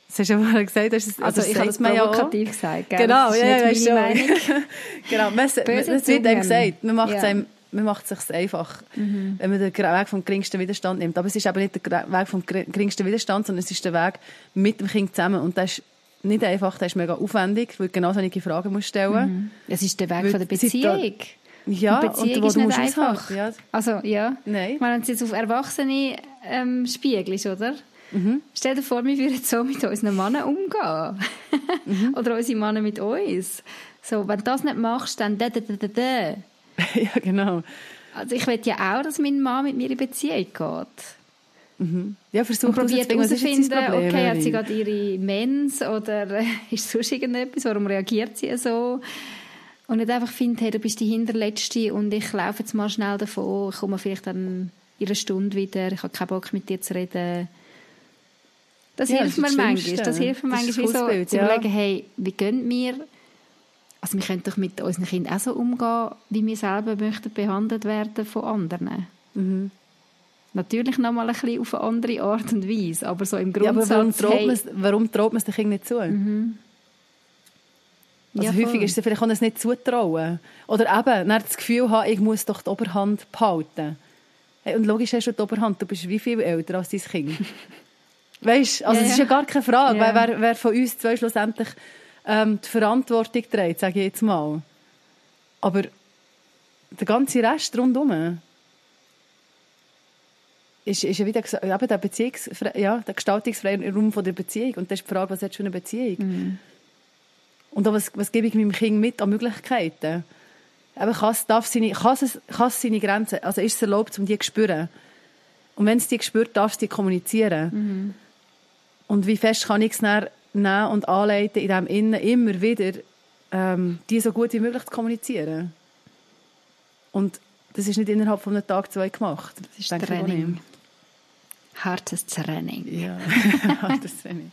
Speaker 2: Das hast du ja vorher gesagt. Das ist,
Speaker 1: Also,
Speaker 2: das
Speaker 1: ich habe das
Speaker 2: sagt man ja
Speaker 1: gesagt, gell?
Speaker 2: Genau,
Speaker 1: das ist
Speaker 2: ja, ja,
Speaker 1: nicht
Speaker 2: weißt
Speaker 1: meine
Speaker 2: du.
Speaker 1: Meinung. *laughs*
Speaker 2: genau, man, es,
Speaker 1: Böse
Speaker 2: es wird einem gesagt, man macht es
Speaker 1: Ja.
Speaker 2: einem, man macht es sich einfach,
Speaker 1: Mhm.
Speaker 2: wenn man den Weg vom geringsten Widerstand nimmt. Aber es ist eben nicht der Weg vom geringsten Widerstand, sondern es ist der Weg mit dem Kind zusammen. Und das ist nicht einfach, das ist mega aufwendig, weil du genau solche Fragen musst stellen.
Speaker 1: Es ist der Weg
Speaker 2: Weil
Speaker 1: von der Beziehung.
Speaker 2: Ja,
Speaker 1: Und Beziehung
Speaker 2: und
Speaker 1: ist
Speaker 2: du
Speaker 1: nicht einfach.
Speaker 2: ja.
Speaker 1: Also, ja.
Speaker 2: Nein.
Speaker 1: Meine, wenn du jetzt auf Erwachsene ähm, spiegelst, oder?
Speaker 2: Mhm.
Speaker 1: Stell dir vor, wir würden so mit unseren Männern umgehen.
Speaker 2: Mhm. *laughs*
Speaker 1: oder unsere Männer mit uns. So, wenn du das nicht machst, dann da, da, da, da, da. *laughs*
Speaker 2: ja, genau.
Speaker 1: Also ich will ja auch, dass mein Mann mit mir in Beziehung geht.
Speaker 2: Ja, versuch
Speaker 1: Und probiert
Speaker 2: herauszufinden,
Speaker 1: okay, hat sie gerade ihre Mens oder äh, ist sonst irgendetwas, warum reagiert sie so? Und nicht einfach finden, hey, du bist die Hinterletzte und ich laufe jetzt mal schnell davon, ich komme vielleicht dann in einer Stunde wieder, ich habe keinen Bock mit dir zu reden. Das
Speaker 2: Ja,
Speaker 1: hilft
Speaker 2: das
Speaker 1: mir manchmal. Das hilft mir
Speaker 2: Das
Speaker 1: manchmal, wie so zu
Speaker 2: ja.
Speaker 1: überlegen, hey, wie gehen wir... Also wir können doch mit unseren Kindern auch so umgehen, wie wir selber möchten behandelt werden von anderen.
Speaker 2: Mhm.
Speaker 1: Natürlich nochmal ein bisschen auf eine andere Art und Weise, aber so im
Speaker 2: Ja, aber
Speaker 1: Grundsatz...
Speaker 2: warum traut
Speaker 1: hey, Mhm.
Speaker 2: man es- den Kindern nicht zu? Also
Speaker 1: Ja,
Speaker 2: häufig ist es vielleicht auch nicht zutrauen. Oder eben, das Gefühl haben, ich muss doch die Oberhand behalten. Hey, und logisch hast du die Oberhand, du bist wie viel älter als dein Kind. *laughs* weißt also
Speaker 1: Ja,
Speaker 2: es ist
Speaker 1: ja.
Speaker 2: ja gar keine Frage,
Speaker 1: Ja.
Speaker 2: weil wer, wer von uns zwei schlussendlich ähm, die Verantwortung trägt, sage ich jetzt mal. Aber der ganze Rest rundherum ist, ist ja wieder eben der, Beziehungs ja, der gestaltungsfreie Raum von der Beziehung. Und das ist die Frage, was du für eine Beziehung?
Speaker 1: Mhm.
Speaker 2: Und auch, was, was gebe ich meinem Kind mit an Möglichkeiten? Aber kann es, darf seine, kann es, kann es seine Grenzen, also ist es erlaubt, um die zu spüren? Und wenn es die spürt, darf es die kommunizieren. Und wie fest kann ich es dann nehmen und anleiten, in dem Innen immer wieder ähm, die so gut wie möglich zu kommunizieren? Und das ist nicht innerhalb von einem Tag, zwei gemacht. Das
Speaker 1: ist
Speaker 2: denke ich
Speaker 1: Training.
Speaker 2: nicht.
Speaker 1: Hartes Training.
Speaker 2: Ja, *laughs* das Training.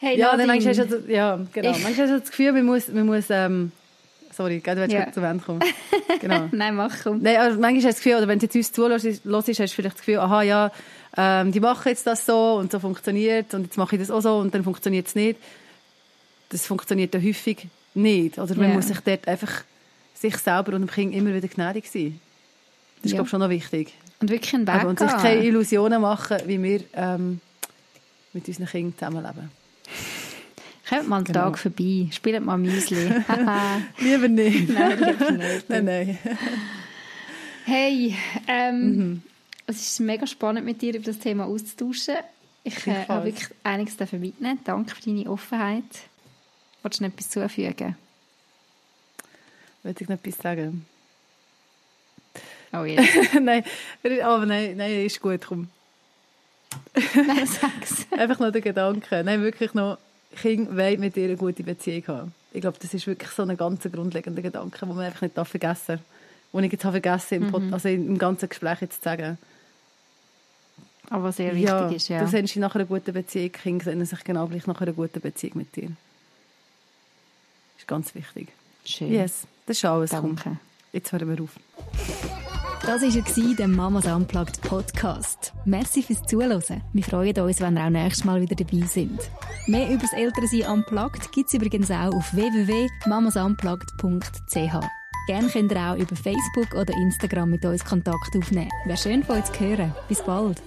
Speaker 1: Hey,
Speaker 2: Ja, dann manchmal hast du, ja, genau.
Speaker 1: Ich-
Speaker 2: manchmal hast du das Gefühl, man muss, man muss ähm, sorry, gell, du willst
Speaker 1: Ja.
Speaker 2: zum Ende kommen. Genau. *laughs*
Speaker 1: Nein, mach komm.
Speaker 2: Nein, also manchmal hast du das Gefühl, oder wenn du jetzt uns zuhörst, hast du vielleicht das Gefühl, aha, ja, ähm, die machen jetzt das so und so funktioniert und jetzt mache ich das auch so und dann funktioniert es nicht. Das funktioniert ja häufig nicht. Oder man
Speaker 1: Ja.
Speaker 2: muss sich dort einfach sich selber und dem Kind immer wieder gnädig sein. Das ist,
Speaker 1: Ja.
Speaker 2: glaube ich, schon noch wichtig.
Speaker 1: Und wirklich einen Weg
Speaker 2: Aber und sich keine Illusionen machen, wie wir ähm, mit unseren Kindern zusammenleben.
Speaker 1: Kommt mal einen
Speaker 2: Genau.
Speaker 1: Tag vorbei, spielt mal Müsli. *laughs*
Speaker 2: Lieber nicht.
Speaker 1: Nein, lieber nicht.
Speaker 2: nein, nein.
Speaker 1: hey, ähm,
Speaker 2: Mhm.
Speaker 1: es ist mega spannend, mit dir über das Thema auszutauschen. Ich äh, habe wirklich einiges dafür mitnehmen. Danke für deine Offenheit. Wolltest du noch etwas zufügen?
Speaker 2: Wollte ich noch etwas sagen?
Speaker 1: Oh ja. *laughs*
Speaker 2: nein, aber nein, nein, ist gut, komm.
Speaker 1: Nein, sag's. *laughs*
Speaker 2: Einfach noch der Gedanke. Nein, wirklich noch, Kinder wollen mit dir eine gute Beziehung haben. Ich glaube, das ist wirklich so ein ganz grundlegender Gedanke, den man einfach nicht vergessen darf. Den ich jetzt habe vergessen im, Pod- also im ganzen Gespräch jetzt zu sagen.
Speaker 1: Aber was sehr wichtig
Speaker 2: ja,
Speaker 1: ist, ja.
Speaker 2: Du sehnst dich nach einer guten Beziehung, Kinder sehnen sich genau gleich nach einer guten Beziehung mit dir. Das ist ganz wichtig.
Speaker 1: Schön.
Speaker 2: Yes, das ist alles. Komm,
Speaker 1: Danke.
Speaker 2: jetzt hören wir auf.
Speaker 1: Das war der Mamas Unplugged Podcast. Merci fürs Zuhören. Wir freuen uns, wenn ihr auch nächstes Mal wieder dabei sind. Mehr über das Elternsein Unplugged gibt es übrigens auch auf www.mamasunplugged.ch. Gerne könnt ihr auch über Facebook oder Instagram mit uns Kontakt aufnehmen. Wäre schön von euch zu hören. Bis bald.